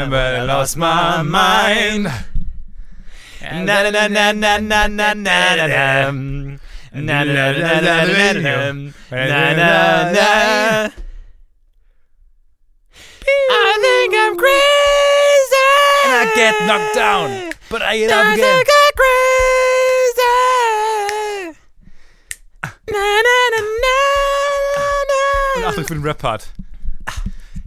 remember, I I lost my mind. Na na na na na na na na na na na na na na na na na na. I think I'm crazy. And I get knocked down, but I get up I again. think I'm crazy. Na na na na Und na. Achtung für den Rap-Part.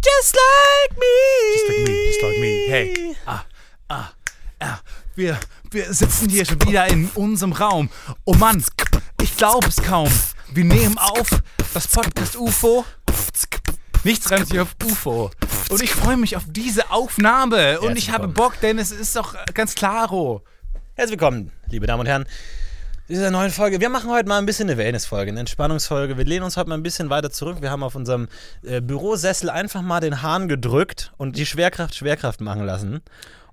Just like me. Just like me, just like me. Hey. Ah, ah, ah. Wir, wir sitzen hier schon wieder in unserem Raum. Oh Mann, ich glaube es kaum. Wir nehmen auf das Podcast UFO. Nichts reimt sich auf UFO. Und ich freue mich auf diese Aufnahme. Und ich habe. Bock, denn es ist doch ganz klaro. Herzlich willkommen, liebe Damen und Herren, dieser neuen Folge. Wir machen heute mal ein bisschen eine Wellness-Folge, eine Entspannungsfolge. Wir lehnen uns heute mal ein bisschen weiter zurück. Wir haben auf unserem äh, Bürosessel einfach mal den Hahn gedrückt und die Schwerkraft Schwerkraft machen lassen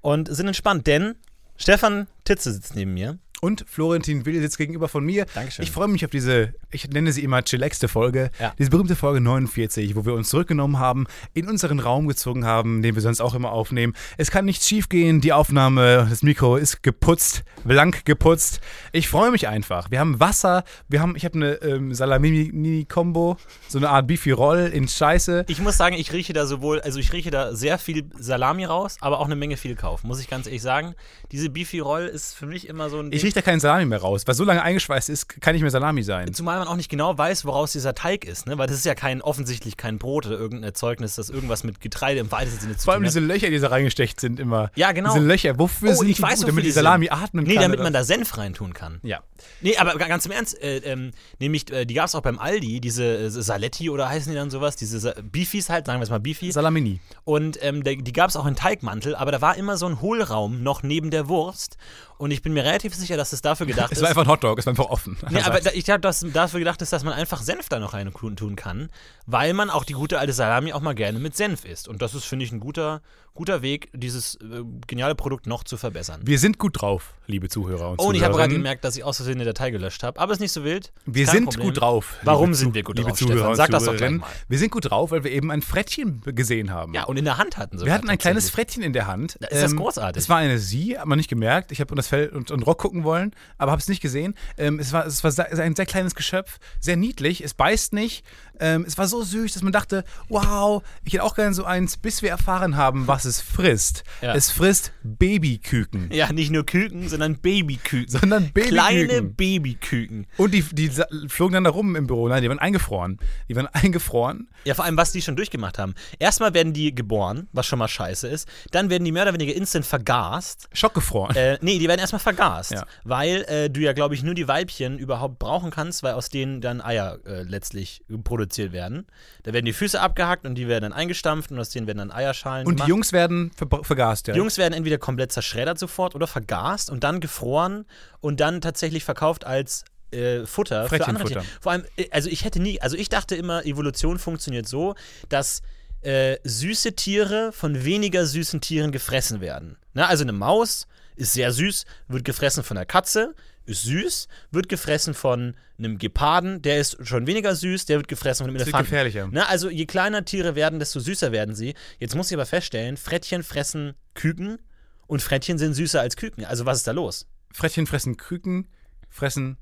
und sind entspannt, denn Stefan Titze sitzt neben mir. Und Florentin Will sitzt gegenüber von mir. Dankeschön. Ich freue mich auf diese, ich nenne sie immer chillaxte Folge, Ja. diese berühmte Folge 49, wo wir uns zurückgenommen haben, in unseren Raum gezogen haben, den wir sonst auch immer aufnehmen. Es kann nichts schiefgehen, die Aufnahme, das Mikro ist geputzt, blank geputzt. Ich freue mich einfach. Wir haben Wasser, wir haben, ich habe eine ähm, Salami-Kombo, so eine Art Beefy-Roll in Scheiße. Ich muss sagen, ich rieche da sowohl, also ich rieche da sehr viel Salami raus, aber auch eine Menge viel Kauf, muss ich ganz ehrlich sagen. Diese Beefy Roll ist für mich immer so ein Ich rieche da keinen Salami mehr raus, weil so lange eingeschweißt ist, kann nicht mehr Salami sein. Zumal man auch nicht genau weiß, woraus dieser Teig ist, ne? Weil das ist ja kein offensichtlich kein Brot oder irgendein Erzeugnis, das irgendwas mit Getreide im weitesten Sinne zu Vor allem tun diese hat. Löcher, die da reingestecht sind immer. Ja, genau. Diese Löcher, wofür Oh, sind ich die weiß, gut, damit die die Salami sind. atmen Nee, kann? damit oder? man da Senf reintun kann. Ja. Nee, aber ga- ganz im Ernst, äh, ähm, nämlich, äh, die gab es auch beim Aldi, diese äh, Saletti oder heißen die dann sowas, diese Sa Beefies halt, sagen wir es mal Beefy. Salamini. Und ähm, der, die gab es auch in Teigmantel, aber da war immer so ein Hohlraum noch neben der Wurst. Und ich bin mir relativ sicher, dass es dafür gedacht Es ist. war einfach ein Hotdog, es war einfach offen. Nee, aber da, ich habe das dafür gedacht, ist, dass man einfach Senf da noch rein tun kann, weil man auch die gute alte Salami auch mal gerne mit Senf isst. Und das ist, finde ich, ein guter, guter Weg, dieses äh, geniale Produkt noch zu verbessern. wir sind gut drauf, liebe Zuhörer und Oh, und ich habe gerade gemerkt, dass ich aus Versehen eine Datei gelöscht habe. Aber ist nicht so wild. Wir Kein sind Problem. gut drauf. Warum sind wir gut liebe drauf, Zuhörer Stefan? Sag das doch gleich mal. Wir sind gut drauf, weil wir eben ein Frettchen gesehen haben. Ja, und in der Hand hatten sie. wir hatten ein kleines Frettchen in der Hand. Ähm, ist das großartig. Es war eine Sie, hat man nicht gemerkt. Ich habe das Fell und, und Rock gucken wollen, aber habe es nicht gesehen. Ähm, es war, es war ein sehr kleines Geschöpf, sehr niedlich. Es beißt nicht. Ähm, es war so süß, dass man dachte, wow, ich hätte auch gerne so eins, bis wir erfahren haben, was es frisst. Ja. Es frisst Babyküken. Ja, nicht nur Küken, sondern Babyküken. Sondern Babyküken. Kleine Babyküken. Und die, die flogen dann da rum im Büro. Nein, die waren eingefroren. Die waren eingefroren. Ja, vor allem, was die schon durchgemacht haben. Erstmal werden die geboren, was schon mal scheiße ist. Dann werden die mehr oder weniger instant vergast. Schockgefroren. Äh, nee, die werden erstmal vergast. Ja. Weil äh, du ja, glaube ich, nur die Weibchen überhaupt brauchen kannst, weil aus denen dann Eier äh, letztlich produziert werden. Da werden die Füße abgehackt und die werden dann eingestampft und aus denen werden dann Eierschalen und die. Jungs werden ver vergast. Ja. Die Jungs werden entweder komplett zerschreddert sofort oder vergast und dann gefroren und dann tatsächlich verkauft als äh, Futter für andere. Tiere. Vor allem, äh, also ich hätte nie, also ich dachte immer, Evolution funktioniert so, dass äh, süße Tiere von weniger süßen Tieren gefressen werden. Na, also eine Maus ist sehr süß, wird gefressen von einer Katze, ist süß, wird gefressen von einem Geparden, der ist schon weniger süß, der wird gefressen von einem wird Elefanten. gefährlicher. Na, also je kleiner Tiere werden, desto süßer werden sie. Jetzt muss ich aber feststellen, Frettchen fressen Küken und Frettchen sind süßer als Küken. Also was ist da los? Frettchen fressen Küken, fressen.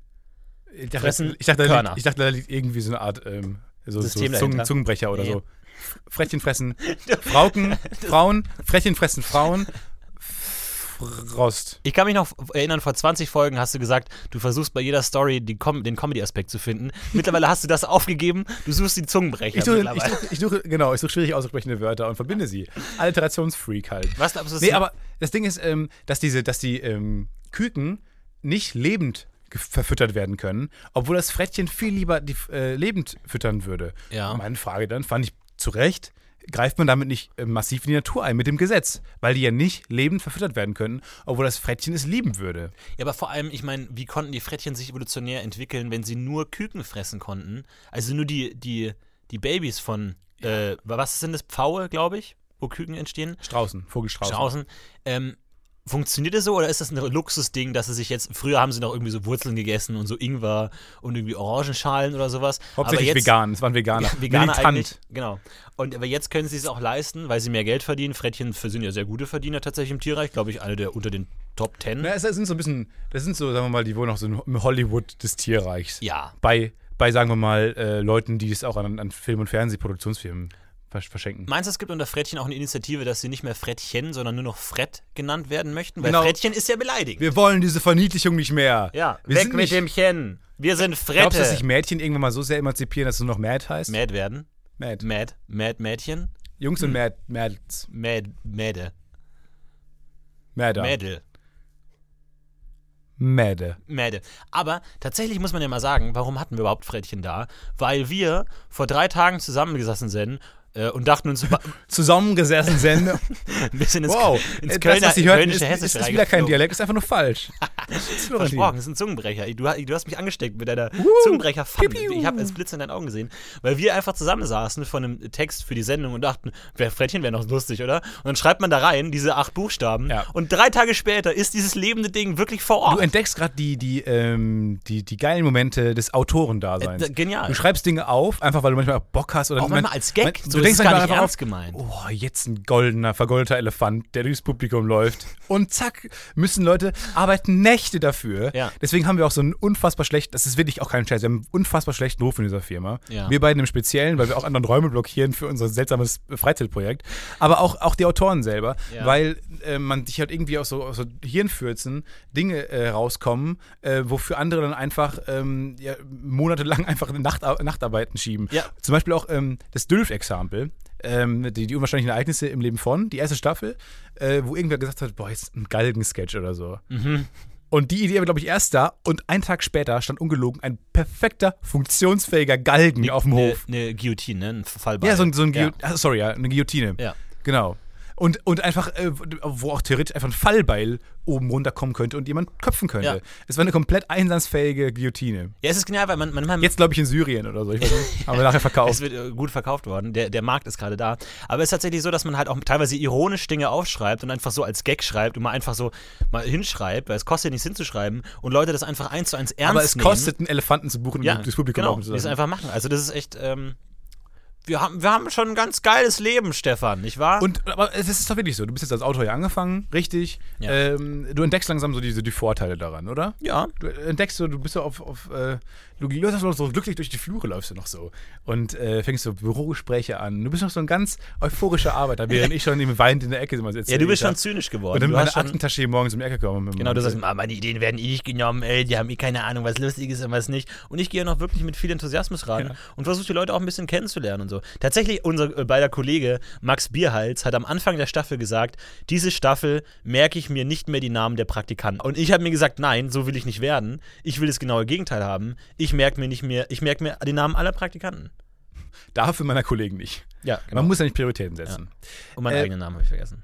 Ich dachte, Fressen ich dachte, da Körner. liegt, ich dachte, da liegt irgendwie so eine Art ähm, so, so Zungen. Zungenbrecher oder Nee. so. Frettchen fressen Frauken, Frauen, Frettchen fressen Frauen, Frost. Ich kann mich noch erinnern, vor 20 Folgen hast du gesagt, du versuchst bei jeder Story Com den Comedy-Aspekt zu finden. Mittlerweile hast du das aufgegeben, du suchst die Zungenbrecher Ich suche, ich, suche, ich suche, genau, ich suche schwierig auszusprechende Wörter und verbinde sie. Alliterationsfreak halt. Was glaubst du, das Nee, aber das Ding ist, ähm, dass diese, dass die ähm, Küken nicht lebend verfüttert werden können, obwohl das Frettchen viel lieber die, äh, lebend füttern würde. Ja. Meine Frage dann, fand ich zu Recht, greift man damit nicht äh, massiv in die Natur ein mit dem Gesetz, weil die ja nicht lebend verfüttert werden können, obwohl das Frettchen es lieben würde. Ja, aber vor allem, ich meine, wie konnten die Frettchen sich evolutionär entwickeln, wenn sie nur Küken fressen konnten? Also nur die, die, die Babys von, äh, was sind das? Pfaue, glaube ich, wo Küken entstehen? Straußen, Vogelstraußen. Straußen. Ähm, Funktioniert das so oder ist das ein Luxusding, dass sie sich jetzt, früher haben sie noch irgendwie so Wurzeln gegessen und so Ingwer und irgendwie Orangenschalen oder sowas. Hauptsächlich jetzt, vegan, es waren Veganer. Veganer Militant. eigentlich, genau. Und aber jetzt können sie es auch leisten, weil sie mehr Geld verdienen. Frettchen sind ja sehr gute Verdiener tatsächlich im Tierreich, glaube ich, eine der unter den Top Ten. Na, es sind so ein bisschen, das sind so, sagen wir mal, die wohl noch so im Hollywood des Tierreichs. Ja. Bei, bei sagen wir mal, äh, Leuten, die es auch an, an Film- und Fernsehproduktionsfirmen verschenken. Meinst du, es gibt unter Frettchen auch eine Initiative, dass sie nicht mehr Frettchen, sondern nur noch Fred genannt werden möchten? Weil Genau. Frettchen ist ja beleidigend. Wir wollen diese Verniedlichung nicht mehr. ja, wir weg sind mit dem Chen. Wir sind Glaubst du, dass sich Frette. Mädchen irgendwann mal so sehr emanzipieren, dass nur noch Mad heißt? Mad werden. Mad. Mad. Mad Mädchen. Jungs und Mad, Mads. Mad. Mäde. Madder. Mädel. Mäde. Mäde. Aber tatsächlich muss man ja mal sagen, warum hatten wir überhaupt Frettchen da? Weil wir vor drei Tagen zusammengesessen sind äh, und dachten uns ein Zusammengesessen sind. bisschen ins, Wow. ins Kölner, das, was hörten, Kölnische ist, ist, ist wieder kein. Dialekt, ist einfach nur falsch. Versprochen, das ist ein Zungenbrecher. Du, du hast mich angesteckt mit deiner Uh, zungenbrecher. Ich habe es Blitz in deinen Augen gesehen, weil wir einfach zusammensaßen von einem Text für die Sendung und dachten, wer Frettchen wäre noch lustig, oder? Und dann schreibt man da rein diese acht Buchstaben Ja. und drei Tage später ist dieses lebende Ding wirklich vor Du Ort. entdeckst gerade die, die, ähm, die, die geilen Momente des Autorendaseins. Äh, genial. Du schreibst Dinge auf, einfach weil du manchmal Bock hast oder Auch manchmal als Gag. Man, so, du ist gar nicht ernst auf, gemeint. oh, jetzt ein goldener, vergoldeter Elefant, der durchs Publikum läuft. Und zack, müssen Leute arbeiten Nächte dafür. Ja. Deswegen haben wir auch so einen unfassbar schlechten, das ist wirklich auch kein Scheiß, wir haben einen unfassbar schlechten Ruf in dieser Firma. Ja. Wir beiden im Speziellen, weil wir auch anderen Räume blockieren für unser seltsames Freizeitprojekt. Aber auch, auch die Autoren selber, Ja. weil äh, man sich halt irgendwie aus so, aus so Hirnfürzen Dinge äh, rauskommen, äh, wofür andere dann einfach ähm, monatelang einfach Nacht, Nachtarbeiten schieben. Zum Beispiel auch ähm, das Dülf-Exempel. Ähm, die, die unwahrscheinlichen Ereignisse im Leben von, die erste Staffel, äh, wo irgendwer gesagt hat, boah, jetzt ein Galgensketch oder so. Mhm. Und die Idee war, glaube ich, erst da und einen Tag später stand ungelogen ein perfekter, funktionsfähiger Galgen auf dem Hof. eine Guillotine, ne? ein Fallbeil. Ja, so ein, so ein ja. Guillot- ah, sorry, ja, eine Guillotine. Ja. Genau. Und, und einfach, äh, wo auch theoretisch einfach ein Fallbeil oben runterkommen könnte und jemand köpfen könnte. Ja. Es war eine komplett einsatzfähige Guillotine. Ja, es ist genial, weil man, man, man Jetzt, glaube ich, in Syrien oder so. Ich weiß nicht. Haben wir nachher Es verkauft. wird äh, gut verkauft worden. Der, der Markt ist gerade da. Aber es ist tatsächlich so, dass man halt auch teilweise ironisch Dinge aufschreibt und einfach so als Gag schreibt und mal einfach so mal hinschreibt, weil es kostet ja nichts hinzuschreiben und Leute das einfach eins zu eins ernst Aber es nehmen. kostet, einen Elefanten zu buchen ja, und durchs Publikum genau, zu es lassen. einfach machen. Also das ist echt, ähm, wir haben, wir haben schon ein ganz geiles Leben, Stefan, nicht wahr? Und aber es ist doch wirklich so. Du bist jetzt als Autor hier angefangen, richtig. Ja. Ähm, du entdeckst langsam so diese die Vorteile daran, oder? ja, Du entdeckst so, du bist so auf, auf äh, du läufst noch so glücklich durch die Flure, läufst du noch so. Und äh, fängst so Bürogespräche an. Du bist noch so ein ganz euphorischer Arbeiter, während ich schon eben weinend in der Ecke immer sitze. ja, du bist schon zynisch geworden. Und dann du meine Aktentasche morgens um die Ecke kommen. Genau, du sagst, "Ah, meine Ideen werden eh nicht genommen, ey, die haben eh keine Ahnung, was lustig ist und was nicht. Und ich gehe noch wirklich mit viel Enthusiasmus ran Ja. und versuche die Leute auch ein bisschen kennenzulernen und so. Tatsächlich, unser äh, beider Kollege Max Bierhals hat am Anfang der Staffel gesagt, diese Staffel merke ich mir nicht mehr die Namen der Praktikanten. Und ich habe mir gesagt, nein, so will ich nicht werden. Ich will das genaue Gegenteil haben. Ich merke mir nicht mehr, ich merke mir die Namen aller Praktikanten. Dafür meiner Kollegen nicht. Ja, Man muss ja nicht Prioritäten setzen. Und meinen äh, eigenen Namen habe ich vergessen.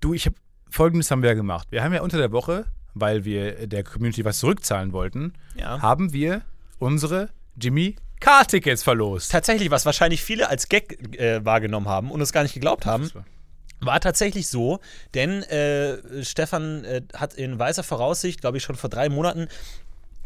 Du, ich habe folgendes haben wir ja gemacht. Wir haben ja unter der Woche, weil wir der Community was zurückzahlen wollten, Ja. haben wir unsere Jimmy Car-Tickets verlost. Tatsächlich, was wahrscheinlich viele als Gag äh, wahrgenommen haben und es gar nicht geglaubt haben. War tatsächlich so, denn äh, Stefan äh, hat in weißer Voraussicht, glaube ich, schon vor drei Monaten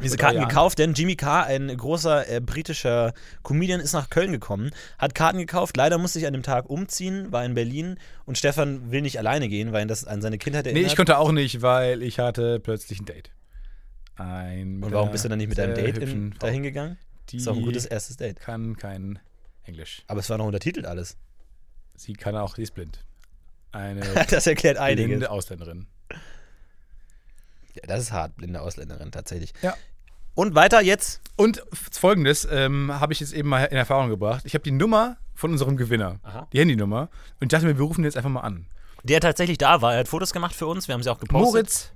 diese Karten gekauft, denn Jimmy Carr, ein großer äh, britischer Comedian, ist nach Köln gekommen, hat Karten gekauft. Leider musste ich an dem Tag umziehen, war in Berlin und Stefan will nicht alleine gehen, weil das an seine Kindheit Nee, erinnert. ich konnte auch nicht, weil ich hatte plötzlich ein Date. Ein und warum bist du dann nicht mit deinem Date in, dahin gegangen? Die ist auch ein gutes erstes Date. kann kein Englisch. Aber es war noch untertitelt alles. Sie kann auch, sie ist blind. Eine Das erklärt einiges. blinde Ausländerin. Ja, das ist hart, blinde Ausländerin tatsächlich. Ja. Und weiter jetzt. Und folgendes ähm, habe ich jetzt eben mal in Erfahrung gebracht. Ich habe die Nummer von unserem Gewinner, Aha. die Handynummer, und ich dachte mir, wir rufen den jetzt einfach mal an. Der tatsächlich da war. Er hat Fotos gemacht für uns. Wir haben sie auch gepostet. Moritz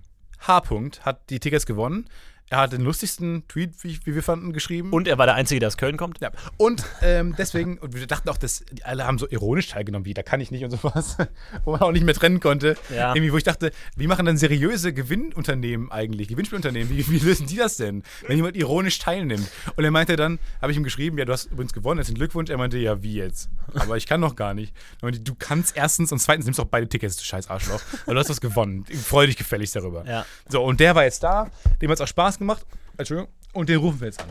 H. hat die Tickets gewonnen. Er hat den lustigsten Tweet, wie, wie wir fanden, geschrieben. Und er war der Einzige, der aus Köln kommt. Ja. Und ähm, deswegen, und wir dachten auch, dass die alle haben so ironisch teilgenommen, wie da kann ich nicht und sowas, wo man auch nicht mehr trennen konnte. Ja. Irgendwie, wo ich dachte, wie machen dann seriöse Gewinnunternehmen eigentlich, Gewinnspielunternehmen, wie, wie lösen die das denn, wenn jemand ironisch teilnimmt? Und er meinte dann, habe ich ihm geschrieben, ja, du hast übrigens gewonnen, herzlichen Glückwunsch. Er meinte, ja, wie jetzt? Aber ich kann noch gar nicht. Und ich, du kannst erstens und zweitens nimmst auch beide Tickets, du scheiß Arschloch. Weil du hast was gewonnen. Freu dich gefälligst darüber. Ja. So, und der war jetzt da, dem hat es auch Spaß gemacht. Entschuldigung. Und den rufen wir jetzt an.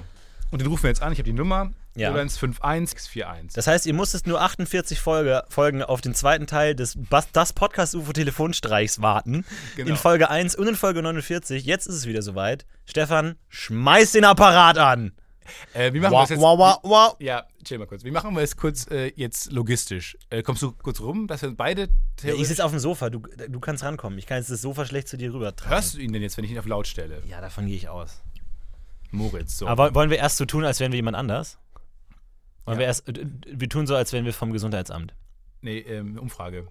Und den rufen wir jetzt an. Ich habe die Nummer. Ja. 0151 Das heißt, ihr musstet nur 48 Folge, Folgen auf den zweiten Teil des Bas- das Podcast-UFO-Telefonstreichs warten. Genau. In Folge 1 und in Folge 49. Jetzt ist es wieder soweit. Stefan, schmeiß den Apparat an. Äh, wie machen wir Wow, das jetzt? wow, wow, wow. Ja, chill mal kurz. Wie machen wir es kurz äh, jetzt logistisch? Äh, kommst du kurz rum, dass wir beide theoretisch- ich sitze auf dem Sofa, du, du kannst rankommen. Ich kann jetzt das Sofa schlecht zu dir rüber tragen. Hörst du ihn denn jetzt, wenn ich ihn auf laut stelle? Ja, davon gehe ich aus. Moritz, so. Aber wollen wir erst so tun, als wären wir jemand anders? Wollen Ja. wir erst, äh, wir tun so, als wären wir vom Gesundheitsamt. nee, ähm, Umfrage.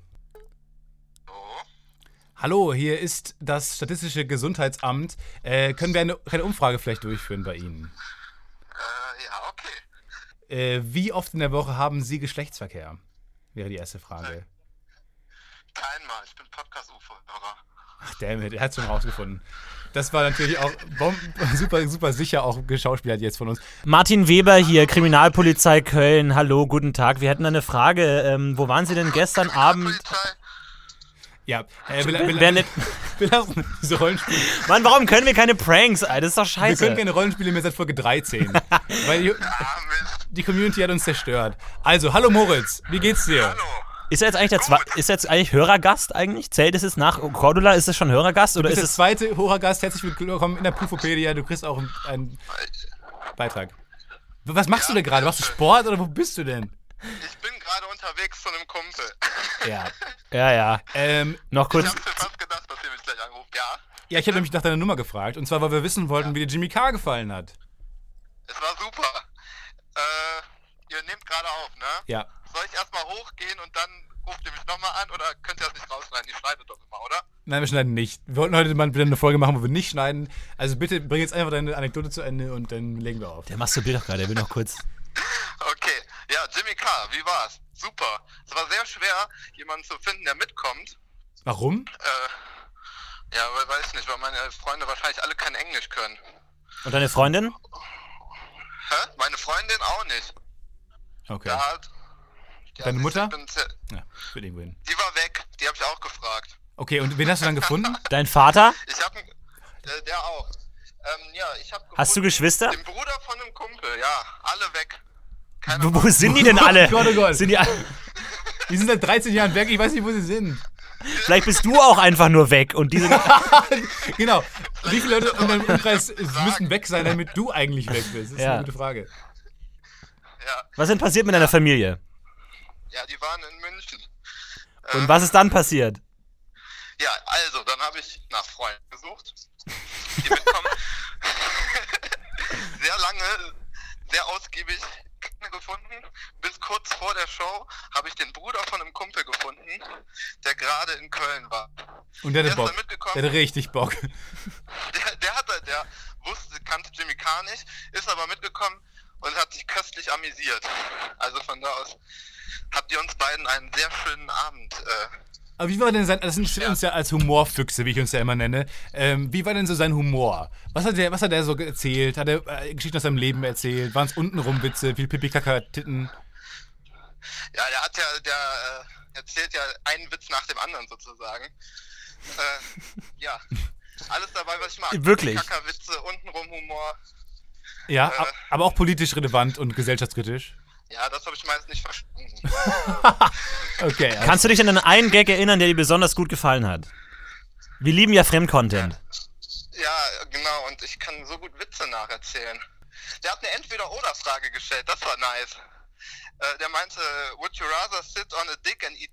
Hallo, hier ist das Statistische Gesundheitsamt. Äh, können wir eine kleine Umfrage vielleicht durchführen bei Ihnen? Okay. Äh, wie oft in der Woche haben Sie Geschlechtsverkehr? Wäre die erste Frage. Keinmal. Ich bin Podcast-UFO-Hörer. Ach, damn it, er hat schon rausgefunden. Das war natürlich auch super, super sicher auch geschauspielert jetzt von uns. Martin Weber hier, Kriminalpolizei Köln. Hallo, guten Tag. Wir hätten eine Frage. Ähm, wo waren Sie denn gestern Abend? Polizei. Ja, äh, wir, wir, nicht, wir lassen diese Rollenspiele. Mann, warum können wir keine Pranks? Alter? Das ist doch Wir scheiße. können keine Rollenspiele mehr seit Folge 13. weil die, Ah, die Community hat uns zerstört. Also, hallo Moritz, wie geht's dir? Hallo. ist er jetzt eigentlich der Zwe ist er jetzt eigentlich Hörergast eigentlich? Zählt es jetzt nach Cordula? Ist es schon Hörergast oder Du bist ist der zweite Horrorgast, herzlich willkommen in der Pufopedia. Du kriegst auch einen, einen Beitrag. Was machst du denn gerade? Machst du Sport oder wo bist du denn? Ich bin gerade unterwegs zu einem Kumpel. Ja. Ja, ja. Ähm, Noch Ich kurz. hab's mir fast gedacht, dass ihr mich gleich anruft. Ja, ja, ich habe nämlich nach deiner Nummer gefragt. Und zwar, weil wir wissen wollten, wie dir Jimmy Carr gefallen hat. es war super. Äh, ihr nehmt gerade auf, ne? Ja. Soll ich erstmal hochgehen und dann ruft ihr mich nochmal an oder könnt ihr das nicht rausschneiden? Ihr schneidet doch immer, oder? Nein, wir schneiden nicht. Wir wollten heute mal wieder eine Folge machen, wo wir nicht schneiden. Also bitte bring jetzt einfach deine Anekdote zu Ende und dann legen wir auf. Der masturbiert doch gerade, der will noch kurz. Okay. Ja, Jimmy Carr, wie war's? Super. Es war sehr schwer, jemanden zu finden, der mitkommt. Warum? Äh, ja, weil, weiß nicht, weil meine Freunde wahrscheinlich alle kein Englisch können. Und deine Freundin? Hä? Meine Freundin auch nicht. Okay. Ja, halt. Ja, Deine Mutter? ich bin sehr- Ja, für den Win. Die war weg, die habe ich auch gefragt. Okay, und wen hast du dann gefunden? Dein Vater? Ich habe äh, der auch. Ähm, ja, ich habe Hast du Geschwister? Den Bruder von einem Kumpel, ja, alle weg. Keiner Wo, wo sind die denn alle? Gott, oh Gott. Sind die, alle- Die sind seit 13 Jahren weg, ich weiß nicht, wo sie sind. vielleicht bist du auch einfach nur weg und die sind. Genau. Wie viele Leute in deinem Umkreis müssen weg sein, damit du eigentlich weg bist? Das ist Ja. eine gute Frage. ja, Was ist denn passiert mit deiner Familie? ja, die waren in München. Und was ist dann passiert? Ja, also, dann habe ich nach Freunden gesucht, die mitkommen. sehr lange, sehr ausgiebig keine gefunden. Bis kurz vor der Show habe ich den Bruder von einem Kumpel gefunden, der gerade in Köln war. Und der Der hatte ist Bock. Der hatte richtig Bock. Der, der hatte, der wusste, kannte Jimmy Carr nicht, ist aber mitgekommen und hat sich köstlich amüsiert. Also von da aus habt ihr uns beiden einen sehr schönen Abend. Äh, Aber wie war denn sein, das sind uns ja als Humorfüchse, wie ich uns ja immer nenne. Ähm, wie war denn so sein Humor? Was hat der, was hat er so erzählt? Hat er äh, Geschichten aus seinem Leben erzählt? Waren es untenrum Witze, viel Pipi, Kaka, Titten? ja, der hat ja, der äh, erzählt ja einen Witz nach dem anderen sozusagen. Äh, ja, alles dabei, was ich mag. Wirklich? Kackerwitze, untenrum Humor. Ja, Äh. ab- aber auch politisch relevant und gesellschaftskritisch. Ja, das habe ich meist nicht verstanden. Okay. ja. Kannst du dich an einen Gag erinnern, der dir besonders gut gefallen hat? Wir lieben ja Fremdcontent. Ja, genau, und ich kann so gut Witze nacherzählen. Der hat eine Entweder-Oder-Frage gestellt, das war nice. Äh, der meinte, would you rather sit on a dick and eat,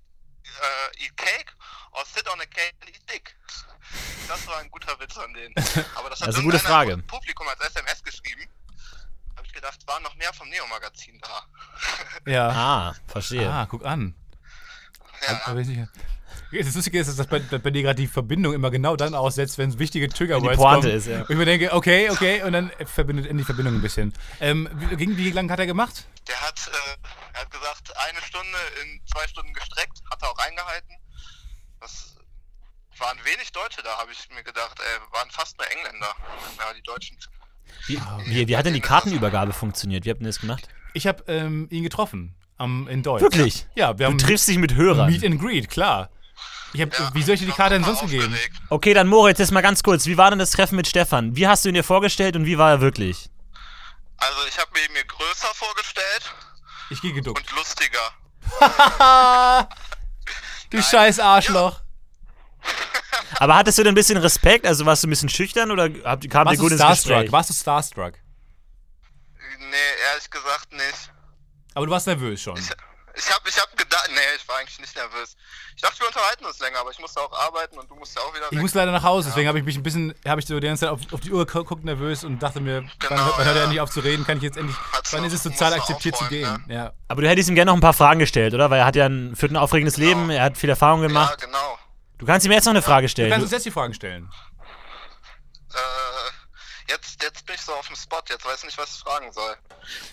äh, eat cake or sit on a cake and eat dick? Das war ein guter Witz an den. Aber das hat Also gute Frage. Publikum als SMS geschrieben. Gedacht, waren noch mehr vom Neo-Magazin da. Ja. Ah, verstehe. Ah, guck an. ja, Aber ich nicht- Das Lustige ist, dass bei, bei dir gerade die Verbindung immer genau dann aussetzt, wenn wichtige trigger die words kommen. ist, ja. Und ich mir denke, okay, okay, und dann verbindet in die Verbindung ein bisschen. Ähm, wie, wie, lange hat er gemacht? Der hat, äh, er hat gesagt, eine Stunde in zwei Stunden gestreckt, hat er auch eingehalten. Das waren wenig Deutsche da, habe ich mir gedacht. Äh, waren fast nur Engländer. Ja, die Deutschen. Wie, wie, wie hat denn die Kartenübergabe funktioniert? Wie habt ihr das gemacht? Ich habe ähm, ihn getroffen am, in Deutsch. Wirklich? Ja, wir Du haben triffst dich mit Hörern. Meet and Greet, klar. Ich hab, Ja, wie soll ich dir die Karte denn sonst gegeben? Okay, dann Moritz, jetzt mal ganz kurz. Wie war denn das Treffen mit Stefan? Wie hast du ihn dir vorgestellt und wie war er wirklich? Also ich habe mir ihn mir größer vorgestellt Ich gehe geduckt. und lustiger. du scheiß Arschloch. Aber hattest du denn ein bisschen Respekt? Also warst du ein bisschen schüchtern oder habt, kam Warst dir gut ins starstruck? Gespräch? Warst du starstruck? Nee, ehrlich gesagt nicht. Aber du warst nervös schon. Ich habe ich hab gedacht, nee, ich war eigentlich nicht nervös. Ich dachte, wir unterhalten uns länger, aber ich musste auch arbeiten und du musst ja auch wieder Ich weg. muss leider nach Hause, deswegen habe ich mich ein bisschen, habe ich so die ganze Zeit auf, auf die Uhr geguckt, nervös und dachte mir, wann, Genau, wann hört er ja. endlich auf zu reden? Kann ich jetzt endlich, Hat's wann ist es sozial akzeptiert zu gehen? aufräumen, Ja. Aber du hättest ihm gerne noch ein paar Fragen gestellt, oder? Weil er hat ja ein, führt ein aufregendes Genau. Leben, er hat viel Erfahrung ja, gemacht. genau. Du kannst ihm jetzt noch eine Frage Du stellen. kannst Du, uns jetzt die Fragen stellen. Äh, jetzt, jetzt bin ich so auf dem Spot, jetzt weiß ich nicht, was ich fragen soll.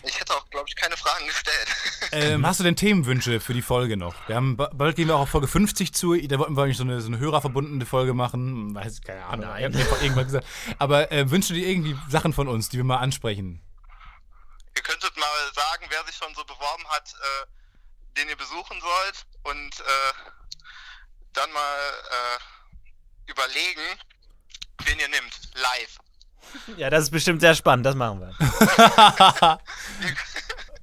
Ich hätte auch, glaube ich, keine Fragen gestellt. Ähm, hast du denn Themenwünsche für die Folge noch? Wir haben, ba- bald gehen wir auch auf Folge 50 zu. Da wollten wir eigentlich so eine, so eine hörerverbundene Folge machen. Weiß, keine Ahnung. Nein. Ich hab irgendwas gesagt. Aber äh, wünschst du dir irgendwie Sachen von uns, die wir mal ansprechen? ihr könntet mal sagen, wer sich schon so beworben hat, äh, den ihr besuchen sollt und äh, dann mal äh, überlegen, wen ihr nimmt, live. ja, das ist bestimmt sehr spannend, das machen wir.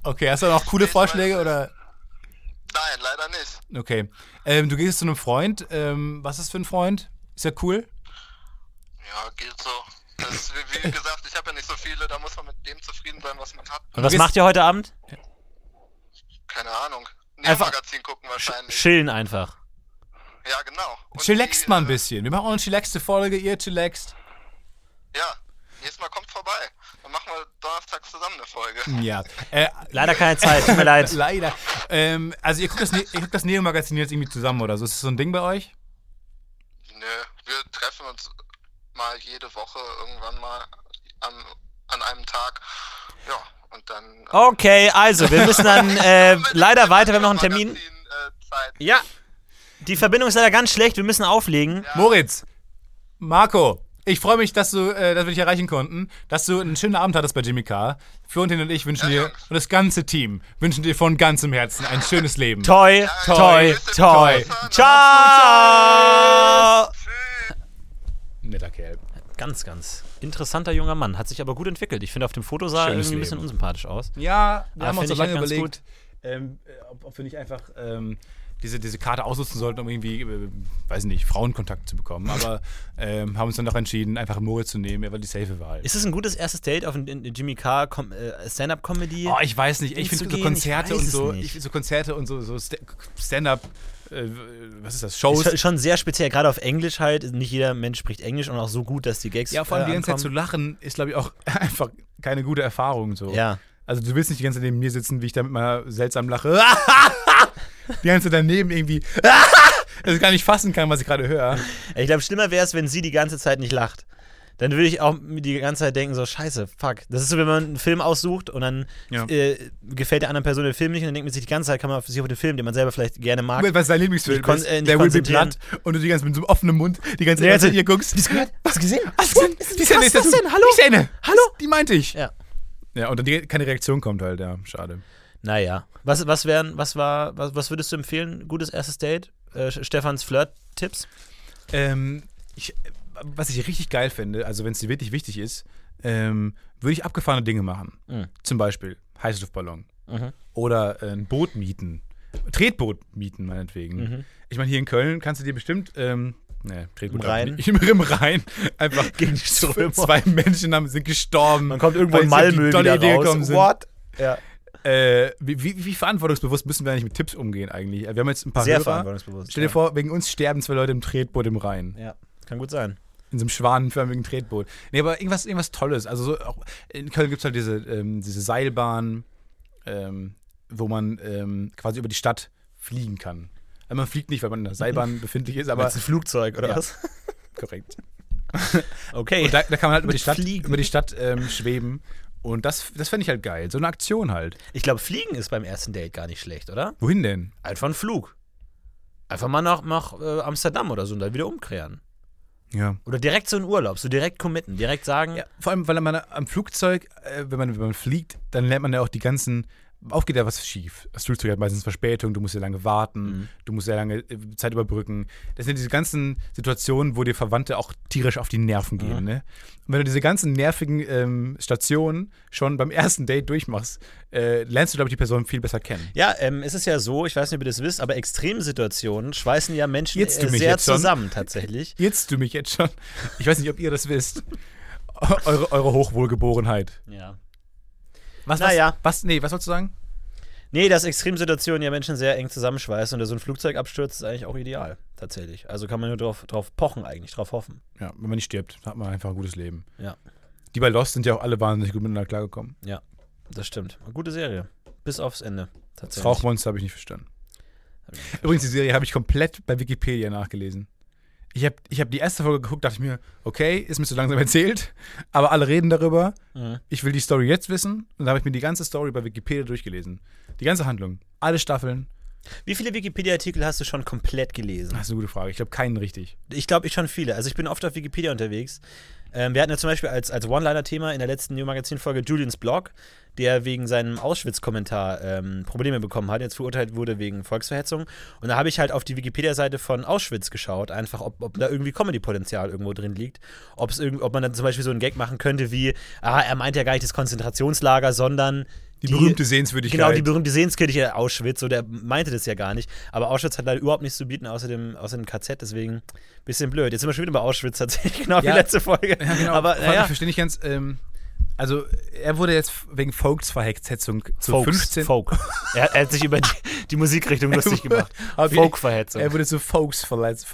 Okay, hast du noch coole Vorschläge oder? Nein, leider nicht. Okay. Ähm, du gehst zu einem Freund. Ähm, was ist für ein Freund? Ist er cool? Ja, geht so. Das ist, wie, wie gesagt, ich habe ja nicht so viele, da muss man mit dem zufrieden sein, was man hat. Und was macht ihr heute Abend? Keine Ahnung. Einfach- Magazin gucken wahrscheinlich. Chillen einfach. Ja, genau. Und Chillaxt die, mal ein äh, bisschen. Wir machen auch eine chillaxte Folge. Ihr chillaxt. Ja, nächstes Mal kommt vorbei. Dann machen wir Donnerstag zusammen eine Folge. Ja. Äh, Leider keine Zeit, tut mir leid. Leider. Ähm, also ihr guckt das, Ne- ihr guckt das Neo-Magazin jetzt irgendwie zusammen oder so. Ist das so ein Ding bei euch? Nö, wir treffen uns mal jede Woche irgendwann mal an, an einem Tag. Ja, und dann. äh, Okay, also, wir müssen dann äh, leider weiter, wir haben noch einen Termin. Magazin, äh. Ja. Die Verbindung ist leider ganz schlecht, wir müssen auflegen. Moritz, Marco, ich freue mich, dass, du, äh, dass wir dich erreichen konnten, dass du einen schönen Abend hattest bei Jimmy Carr. Florentin und ich wünschen Ja, dir Jungs. und das ganze Team wünschen dir von ganzem Herzen ein schönes Leben. Toi, toi, Grüße, toi. Grüße. Ciao. Netter Kerl. Ganz, ganz interessanter junger Mann. Hat sich aber gut entwickelt. Ich finde, auf dem Foto sah er irgendwie ein bisschen unsympathisch aus. Ja, wir Ah, haben uns so lange überlegt, ähm, äh, ob, ob wir nicht einfach ähm, diese, diese Karte ausnutzen sollten, um irgendwie, äh, weiß nicht, Frauenkontakt zu bekommen. Aber ähm, haben uns dann doch entschieden, einfach Moritz zu nehmen, weil die safe Wahl. Ist es ein gutes erstes Date auf ein ein Jimmy Carr äh, Stand-Up-Comedy? Oh, ich weiß nicht. Ich finde so? Konzerte und so, ich, so Konzerte und so, so Sta- Stand-up, äh, was ist das? ist Shows. schon- schon sehr speziell, gerade auf Englisch halt. Nicht jeder Mensch spricht Englisch und auch so gut, dass die Gags Ja, vor allem äh, die ganze Zeit zu lachen ist, glaube ich, auch einfach keine gute Erfahrung. So. Ja. Also du willst nicht die ganze Zeit neben mir sitzen, wie ich da mit meiner seltsam lache. die ganze Zeit daneben irgendwie. dass ich gar nicht fassen kann, was ich gerade höre. Ich glaube, schlimmer wäre es, wenn sie die ganze Zeit nicht lacht. Dann würde ich auch die ganze Zeit denken, so, scheiße, fuck. Das ist so, wenn man einen Film aussucht und dann Ja. äh, gefällt der anderen Person der Film nicht und dann denkt man sich die ganze Zeit, kann man sich auf den Film, den man selber vielleicht gerne mag. Was ist dein Lieblingsfilm? Kon- ist? äh, der will be blood und du die ganze Zeit mit so einem offenen Mund die ganze Zeit also- ihr guckst. Hast du gehört? Hast du gesehen? Was denn? Die Szene Was ist ist das denn? Hallo? Die Szene. Hallo? Die meinte ich. Ja. Ja, und dann die, keine Reaktion kommt halt, ja. Schade. Naja. Was, was wären, was war, was, was würdest du empfehlen? Gutes erstes Date? Äh, Stefans Flirt-Tipps? Ähm, ich, was ich richtig geil finde, also wenn es dir wirklich wichtig ist, ähm, würde ich abgefahrene Dinge machen. Mhm. Zum Beispiel Heißluftballon. Mhm. Oder äh, ein Boot mieten. Tretboot mieten, meinetwegen. Mhm. Ich meine, hier in Köln kannst du dir bestimmt. Ähm, ne, Tretboot Im Rhein? nicht. Im Rhein. Einfach Gegen Strömung. zwei Menschen haben, sind gestorben. Man kommt irgendwo in Malmö wieder raus. gekommen sind. What? Ja. Äh, wie, wie, wie verantwortungsbewusst müssen wir eigentlich mit Tipps umgehen eigentlich? Wir haben jetzt ein paar Sehr Hörer. verantwortungsbewusst. Stell dir ja. vor, wegen uns sterben zwei Leute im Tretboot im Rhein. Ja, kann gut sein. In so einem schwanenförmigen Tretboot. Nee, aber irgendwas, irgendwas Tolles. Also so auch in Köln gibt es halt diese, ähm, diese Seilbahn, ähm, wo man ähm, quasi über die Stadt fliegen kann. Also man fliegt nicht, weil man in der Seilbahn befindlich ist, aber Aber ein Flugzeug oder Ja. was? korrekt. Okay. Und da, da kann man halt über die Stadt, Fliegen. über die Stadt ähm, schweben. Und das, das fände ich halt geil. So eine Aktion halt. ich glaube, Fliegen ist beim ersten Date gar nicht schlecht, oder? Wohin denn? Einfach ein Flug. Einfach mal nach, nach äh, Amsterdam oder so und dann wieder umkehren. Ja. Oder direkt so in Urlaub, so direkt committen, direkt sagen, ja. Vor allem, weil man am Flugzeug, äh, wenn, man, wenn man fliegt, dann lernt man ja auch die ganzen. Oft geht ja was schief. Das Flugzeug hat meistens Verspätung, du musst sehr lange warten, Mhm. du musst sehr lange äh, Zeit überbrücken. Das sind diese ganzen Situationen, wo dir Verwandte auch tierisch auf die Nerven gehen. Mhm. Ne? Und wenn du diese ganzen nervigen ähm, Stationen schon beim ersten Date durchmachst, äh, lernst du, glaube ich, die Person viel besser kennen. Ja, ähm, es ist ja so, ich weiß nicht, ob ihr das wisst, aber Extremsituationen schweißen ja Menschen äh, sehr zusammen tatsächlich. Jetzt du mich jetzt schon. Ich weiß nicht, ob ihr das wisst. eure, eure Hochwohlgeborenheit. Ja. Was, Naja. Was, was, nee, was sollst du sagen? Nee, dass Extremsituationen ja Menschen sehr eng zusammenschweißen und so ein Flugzeugabsturz ist eigentlich auch ideal, tatsächlich. Also kann man nur drauf, drauf pochen eigentlich, drauf hoffen. Ja, wenn man nicht stirbt, hat man einfach ein gutes Leben. Ja. Die bei Lost sind ja auch alle wahnsinnig gut miteinander klargekommen. Ja, das stimmt. Eine gute Serie. Bis aufs Ende, Das tatsächlich. Rauchmonster habe ich nicht verstanden. Übrigens, die Serie habe ich komplett bei Wikipedia nachgelesen. Ich habe ich hab die erste Folge geguckt, dachte ich mir, okay, ist mir zu langsam erzählt, aber alle reden darüber. Mhm. Ich will die Story jetzt wissen. Und dann habe ich mir die ganze Story bei Wikipedia durchgelesen. Die ganze Handlung. Alle Staffeln. Wie viele Wikipedia-Artikel hast du schon komplett gelesen? Das ist eine gute Frage. Ich glaube, keinen richtig. Ich glaube, ich schon viele. Also ich bin oft auf Wikipedia unterwegs. Ähm, wir hatten ja zum Beispiel als, als One-Liner-Thema in der letzten New Magazin-Folge Julians Blog, der wegen seinem Auschwitz-Kommentar ähm, Probleme bekommen hat, jetzt verurteilt wurde wegen Volksverhetzung. Und da habe ich halt auf die Wikipedia-Seite von Auschwitz geschaut, einfach, ob, ob da irgendwie Comedy-Potenzial irgendwo drin liegt. Ob's irgend, ob man dann zum Beispiel so einen Gag machen könnte wie, ah, er meint ja gar nicht das Konzentrationslager, sondern Die, berühmte Sehenswürdigkeit. Genau, die berühmte Sehenswürdigkeit Auschwitz, so der meinte das ja gar nicht. Aber Auschwitz hat leider überhaupt nichts zu bieten außer dem, außer dem KZ, deswegen bisschen blöd. Jetzt sind wir schon wieder bei Auschwitz tatsächlich, genau wie Ja. letzte Folge. Ja, genau. Aber naja, Ich verstehe nicht ganz. Ähm, also, er wurde jetzt wegen Volksverhetzung zu Folks, 15. Folk. Er, er hat sich über die, die Musikrichtung lustig gemacht. Wie- Folkverhetzung. Er wurde zu Volksverletzung.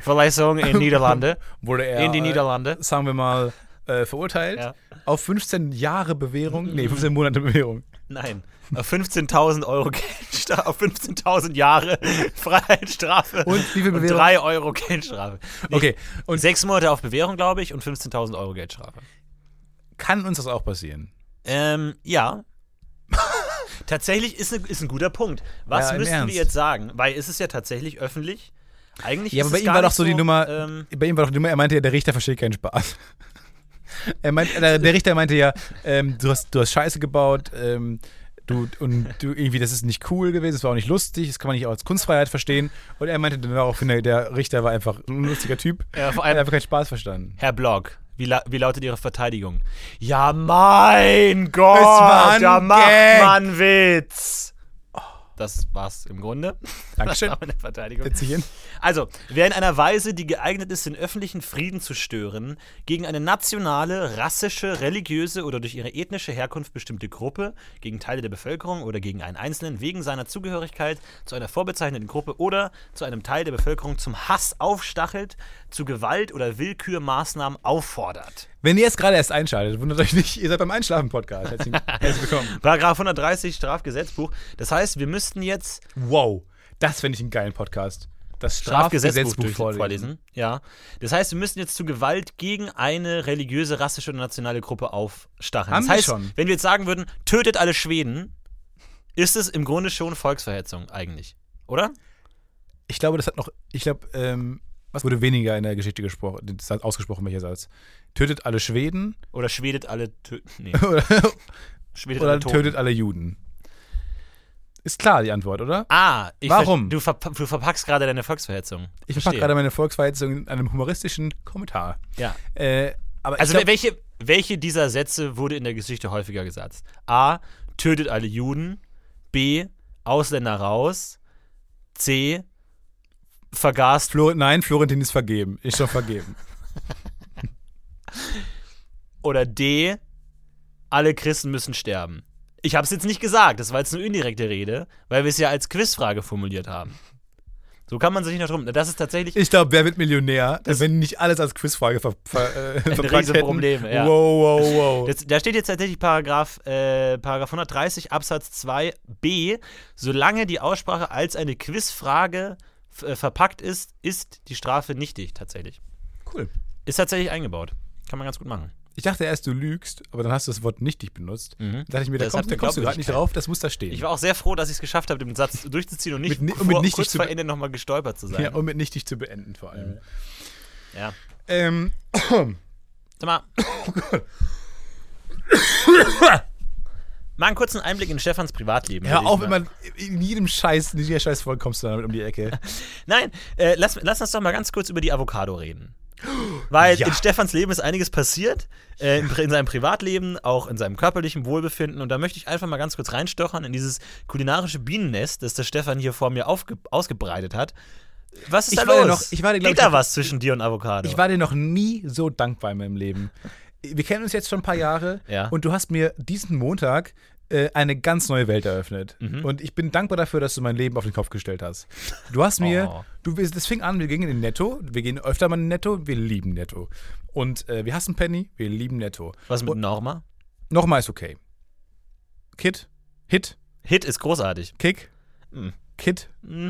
Verleihung in Niederlande. Wurde er, In die äh, Niederlande. sagen wir mal, äh, verurteilt. Ja. Auf 15 Jahre Bewährung. Nee, 15 Monate Bewährung. Nein. Auf 15.000 Euro Geldstrafe, auf 15.000 Jahre Freiheitsstrafe. Und wie viel Bewährung? 3 Euro Geldstrafe. Nee, Okay. Und Sechs Monate auf Bewährung, glaube ich, und 15.000 Euro Geldstrafe. kann uns das auch passieren? Ähm, ja. tatsächlich ist, ne, ist ein guter Punkt. Was Ja, Ernst. wir jetzt sagen? Weil ist es ja tatsächlich öffentlich. Eigentlich Ja, ist aber bei es ihm war doch so die Nummer. Ähm, bei ihm war doch die Nummer, er meinte ja, der Richter versteht keinen Spaß. meint, der, der Richter meinte ja, ähm, du, hast, du hast Scheiße gebaut, ähm, du, und du irgendwie, das ist nicht cool gewesen, das war auch nicht lustig, das kann man nicht auch als Kunstfreiheit verstehen. Und er meinte dann daraufhin, der, der Richter war einfach ein lustiger Typ. Ja, vor er hat allem- einfach keinen Spaß verstanden. Herr Blog, wie, la wie lautet Ihre Verteidigung? Ja, mein Gott, da macht Gag. man Witz. Das war's im Grunde. Dankeschön. Das war meine Verteidigung. Hin. Also, wer in einer Weise, die geeignet ist, den öffentlichen Frieden zu stören, gegen eine nationale, rassische, religiöse oder durch ihre ethnische Herkunft bestimmte Gruppe, gegen Teile der Bevölkerung oder gegen einen Einzelnen wegen seiner Zugehörigkeit zu einer vorbezeichneten Gruppe oder zu einem Teil der Bevölkerung zum Hass aufstachelt, zu Gewalt oder Willkürmaßnahmen auffordert. Wenn ihr jetzt gerade erst einschaltet, wundert euch nicht, ihr seid beim Einschlafen-Podcast. Herzlich, herzlich willkommen. Paragraph 130 Strafgesetzbuch. Das heißt, wir müssten jetzt Wow, das finde ich einen geilen Podcast. Das Strafgesetzbuch Strafgesetzbuch vorlesen. vorlesen. Ja. Das heißt, wir müssen jetzt zu Gewalt gegen eine religiöse, rassische oder nationale Gruppe aufstacheln. Haben das heißt, schon. wenn wir jetzt sagen würden, tötet alle Schweden, ist es im Grunde schon Volksverhetzung eigentlich. Oder? Ich glaube, das hat noch, ich glaube, ähm, was wurde weniger in der Geschichte gesprochen, ausgesprochen, welcher Satz? Tötet alle Schweden Oder schwedet alle. Nee, oder, schwedet oder alle tötet alle Juden? Ist klar die Antwort, oder? Ah, ich Warum? Du, verpa du verpackst gerade deine Volksverhetzung. Ich verpacke gerade meine Volksverhetzung in einem humoristischen Kommentar. Ja. Äh, aber Also, glaub, welche, welche dieser Sätze wurde in der Geschichte häufiger gesagt? A. Tötet alle Juden. B. Ausländer raus. C. Vergast. Flor nein, Florentin ist vergeben. Ist schon vergeben. Oder D. Alle Christen müssen sterben. Ich habe es jetzt nicht gesagt, das war jetzt eine indirekte Rede, weil wir es ja als Quizfrage formuliert haben. So kann man sich nicht drum. Das ist tatsächlich Ich glaube, wer wird Millionär, wenn nicht alles als Quizfrage ver ver äh, verpackt hätten. Riesenproblem, ja. Wow, wow, wow. Das, da steht jetzt tatsächlich Paragraph, äh, Paragraph 130 Absatz 2b. Solange die Aussprache als eine Quizfrage verpackt ist, ist die Strafe nichtig tatsächlich. cool. Ist tatsächlich eingebaut. Kann man ganz gut machen. Ich dachte erst, du lügst, aber dann hast du das Wort nichtig benutzt. Da dachte ich mir, da Das kommst, da kommst du gerade nicht drauf, das muss da stehen. Ich war auch sehr froh, dass ich es geschafft habe, den Satz durchzuziehen und nicht Mit mit vor, nichtig kurz zu vor Ende nochmal gestolpert zu sein. ja, um mit nichtig zu beenden vor allem. Ja. Ähm, Sag mal. Mal einen kurzen Einblick in Stefans Privatleben. hör auf, mal- immer in jedem Scheiß, in jeder Scheißfolge kommst du damit um die Ecke. Nein, äh, lass, lass uns doch mal ganz kurz über die Avocado reden. Weil Ja. in Stefans Leben ist einiges passiert, äh, in, in seinem Privatleben, auch in seinem körperlichen Wohlbefinden. Und da möchte ich einfach mal ganz kurz reinstochern in dieses kulinarische Bienennest, das der Stefan hier vor mir ausgebreitet hat. Was ist Ich da ja los? noch- ich war ja, glaub Geht ich, da was zwischen dir und Avocado? Ich war dir noch nie so dankbar in meinem Leben. Wir kennen uns jetzt schon ein paar Jahre Ja. und du hast mir diesen Montag äh, eine ganz neue Welt eröffnet. Mhm. Und ich bin dankbar dafür, dass du mein Leben auf den Kopf gestellt hast. Du hast mir, Oh. du, das fing an, wir gingen in Netto, wir gehen öfter mal in Netto, wir lieben Netto. Und äh, wir hassen Penny, wir lieben Netto. was mit Und Norma? nochmal ist okay. Kit, Hit, Hit ist großartig. Kick, Mm. Kit. Mm.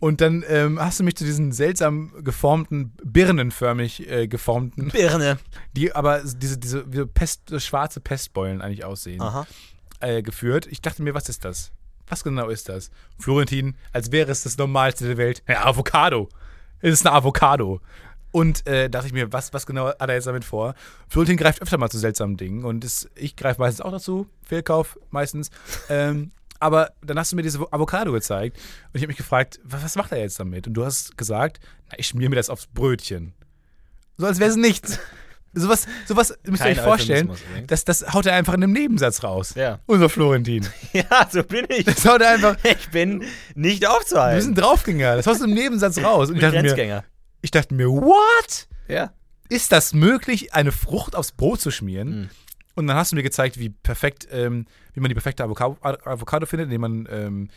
Und dann ähm, hast du mich zu diesen seltsam geformten, birnenförmig äh, geformten Birne. die aber diese, diese Pest, schwarze Pestbeulen eigentlich aussehen, Aha. äh, geführt. Ich dachte mir, was ist das? Was genau ist das? Florentin, als wäre es das Normalste der Welt. Ja, Avocado. Es ist eine Avocado. Und äh, dachte ich mir, was, was genau hat er jetzt damit vor? Florentin greift öfter mal zu seltsamen Dingen und es, ich greife meistens auch dazu. Fehlkauf meistens. ähm, aber dann hast du mir diese Avocado gezeigt und ich habe mich gefragt, was, was macht er jetzt damit? Und du hast gesagt, na, ich schmier mir das aufs Brötchen. So als wäre es nichts. Sowas, sowas müsst ihr euch vorstellen, das, das haut er einfach in einem Nebensatz raus. Ja. Unser Florentin. Ja, so bin ich. Das haut er einfach. Ich bin nicht Wir aufzuhalten. sind Draufgänger. Das haust du im Nebensatz raus. Und ich dachte, mir, ich dachte mir, what? Ja. Ist das möglich, eine Frucht aufs Brot zu schmieren? Mhm. Und dann hast du mir gezeigt, wie perfekt, ähm, wie man die perfekte Avocado, Avocado findet, indem man ähm,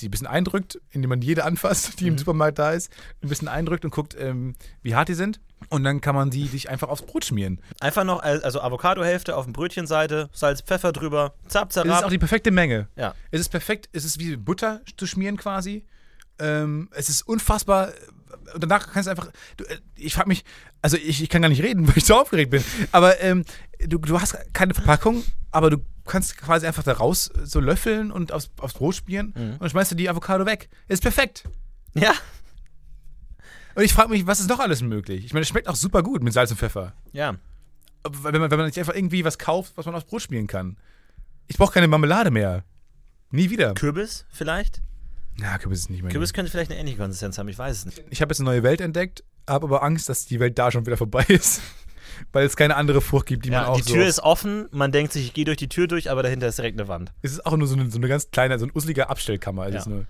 die ein bisschen eindrückt, indem man jede anfasst, die im Mhm. Supermarkt da ist, ein bisschen eindrückt und guckt, ähm, wie hart die sind. Und dann kann man die sich einfach aufs Brot schmieren. Einfach noch, also Avocado-Hälfte auf dem Brötchenseite, Salz, Pfeffer drüber, zap, Es ist zap. auch die perfekte Menge. Ja. Es ist perfekt, es ist wie Butter zu schmieren quasi. Ähm, es ist unfassbar. Und danach kannst du einfach. Du, äh, ich frage mich, also ich, ich kann gar nicht reden, weil ich so aufgeregt bin. Aber ähm, du, du hast keine Verpackung, aber du kannst quasi einfach da raus so löffeln und aufs, aufs Brot schmieren Mhm. und dann schmeißt du die Avocado weg. Ist perfekt. Ja. Und ich frage mich, was ist noch alles möglich? Ich meine, es schmeckt auch super gut mit Salz und Pfeffer. Ja. Wenn man, wenn man nicht einfach irgendwie was kauft, was man aufs Brot schmieren kann. Ich brauche keine Marmelade mehr. Nie wieder. Kürbis vielleicht? Ja, Kürbis ist nicht mehr. Kürbis könnte vielleicht eine ähnliche Konsistenz haben, ich weiß es nicht. Ich habe jetzt eine neue Welt entdeckt, habe aber Angst, dass die Welt da schon wieder vorbei ist. Weil es keine andere Frucht gibt, die man Ja, auch die so. Tür ist offen, man denkt sich, ich gehe durch die Tür durch, aber dahinter ist direkt eine Wand. es ist auch nur so eine, so eine ganz kleine, so ein useliger Abstellkammer. Es Ja. ist nur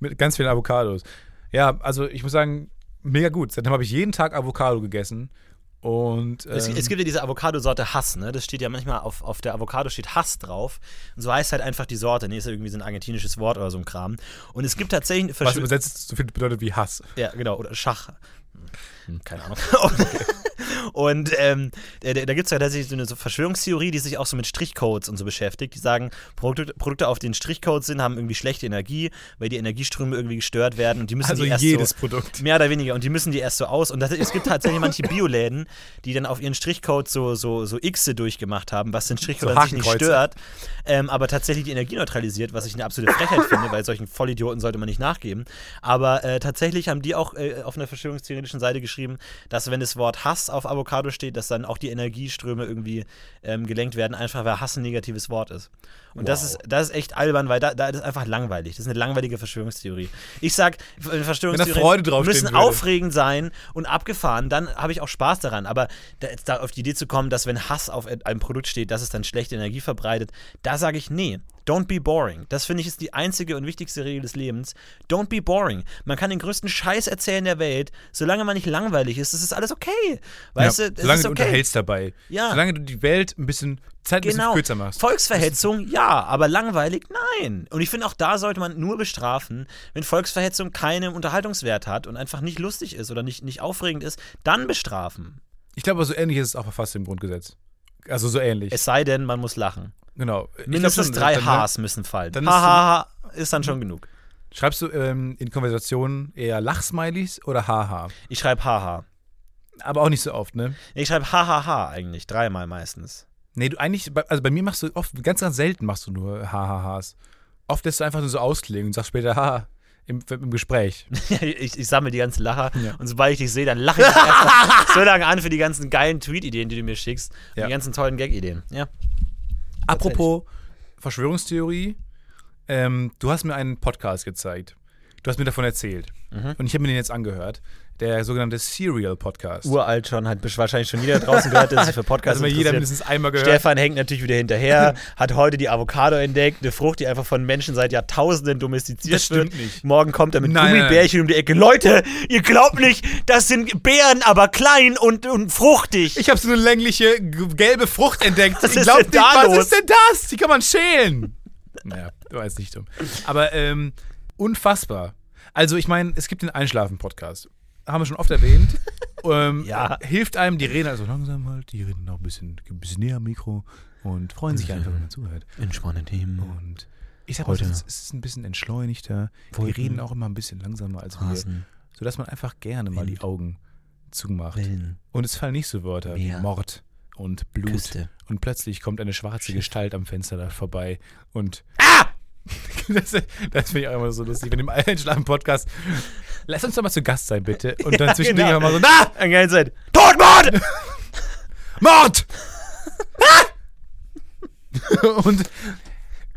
mit ganz vielen Avocados. Ja, also ich muss sagen, mega gut. Seitdem habe ich jeden Tag Avocado gegessen. Und ähm, Es, es gibt ja diese Avocado-Sorte Hass, ne? Das steht ja manchmal auf, auf der Avocado steht Hass drauf. Und so heißt halt einfach die Sorte. Nee, ist ja irgendwie so ein argentinisches Wort oder so ein Kram. Und es gibt tatsächlich was übersetzt so viel bedeutet wie Hass. Ja, genau, oder Schach. Hm, Keine Ahnung. und ähm, da, da gibt es ja tatsächlich so eine so Verschwörungstheorie, die sich auch so mit Strichcodes und so beschäftigt. Die sagen, Produkte, Produkte auf den Strichcodes sind, haben irgendwie schlechte Energie, weil die Energieströme irgendwie gestört werden und die müssen Also die erst jedes so, Produkt. Mehr oder weniger. Und die müssen die erst so aus. Und das, es gibt tatsächlich manche Bioläden, die dann auf ihren Strichcode so, so, so Xe durchgemacht haben, was den Strichcode So an sich nicht stört, ähm, aber tatsächlich die Energie neutralisiert, was ich eine absolute Frechheit finde, weil solchen Vollidioten sollte man nicht nachgeben. Aber äh, tatsächlich haben die auch äh, auf einer verschwörungstheoretischen Seite geschrieben, dass wenn das Wort Hass auf Avocado steht, dass dann auch die Energieströme irgendwie ähm, gelenkt werden, einfach weil Hass ein negatives Wort ist. Und das, Wow. ist, das ist echt albern, weil da, da das ist einfach langweilig. Das ist eine langweilige Verschwörungstheorie. Ich sag, Verschwörungstheorien müssen aufregend sein und abgefahren, dann habe ich auch Spaß daran. Aber da, da auf die Idee zu kommen, dass wenn Hass auf einem Produkt steht, dass es dann schlechte Energie verbreitet, da sage ich, nee. Don't be boring. Das finde ich ist die einzige und wichtigste Regel des Lebens. Don't be boring. Man kann den größten Scheiß erzählen der Welt, solange man nicht langweilig ist, das ist alles okay. Weißt ja, du, solange du okay. unterhältst dabei. Ja. Solange du die Welt ein bisschen Zeit ein Genau. bisschen kürzer machst. Volksverhetzung, ja, aber langweilig, nein. Und ich finde, auch da sollte man nur bestrafen, wenn Volksverhetzung keinen Unterhaltungswert hat und einfach nicht lustig ist oder nicht, nicht aufregend ist, dann bestrafen. Ich glaube, so ähnlich ist es auch fast im Grundgesetz. Also so ähnlich. Es sei denn, man muss lachen. Genau. Glaub Mindestens drei dann- Hs müssen fallen. dann ha, ist ha, ha, ist dann schon genug. Schreibst du ähm, in Konversationen eher Lachsmileys oder Haha? Ich schreibe haha. Aber auch nicht so oft, ne? Ich schreibe hahaha eigentlich, dreimal meistens. Nee, du eigentlich, also bei mir machst du oft, ganz, ganz selten machst du nur Hahahas. Oft lässt du einfach nur so ausklingen und sagst später Haha im, im Gespräch. ich, ich sammle die ganzen Lacher Ja. und sobald ich dich sehe, dann lache ich einfach so lange an für die ganzen geilen Tweet-Ideen, die du mir schickst. Und Ja. die ganzen tollen Gag-Ideen. Ja. Apropos Verschwörungstheorie, ähm, du hast mir einen Podcast gezeigt. Du hast mir davon erzählt. Mhm. Und ich habe mir den jetzt angehört. Der sogenannte Serial Podcast. Uralt schon, hat wahrscheinlich schon jeder draußen gehört, der sich für Podcasts also jeder mindestens einmal gehört. Stefan hängt natürlich wieder hinterher, hat heute die Avocado entdeckt, eine Frucht, die einfach von Menschen seit Jahrtausenden domestiziert Das stimmt wird. nicht. Morgen kommt er mit Nein, nein, Gummibärchen um die Ecke. Leute, ihr glaubt nicht, das sind Beeren, aber klein und, und fruchtig. Ich habe so eine längliche gelbe Frucht entdeckt. Was ich ist denn nicht, da was los? ist denn das? Die kann man schälen. naja, du weißt nicht dumm. Aber ähm, unfassbar. Also ich meine, es gibt den Einschlafen-Podcast. Haben wir schon oft erwähnt. ähm, Ja. Hilft einem, die reden also langsam halt, die reden auch ein bisschen, ein bisschen näher am Mikro und freuen sich einfach, wenn man zuhört. Entspannende Themen. Und ich sag mal, Heute. es ist- ein bisschen entschleunigter. Wolken. Die reden auch immer ein bisschen langsamer als wir. Rasen, Sodass man einfach gerne mal die. Augen zumacht. Wellen, Und es fallen nicht so Wörter wie Meer. Mord und Blut. Küste. Und plötzlich kommt eine schwarze Gestalt am Fenster da vorbei und. Ah! Das, das finde ich auch immer so lustig. Wenn im Einschlafen-Podcast. Lass uns doch mal zu Gast sein, bitte. Und dann Ja, zwischendurch genau. immer so: Na! Eine geile Zeit. Todmord! Mord! Und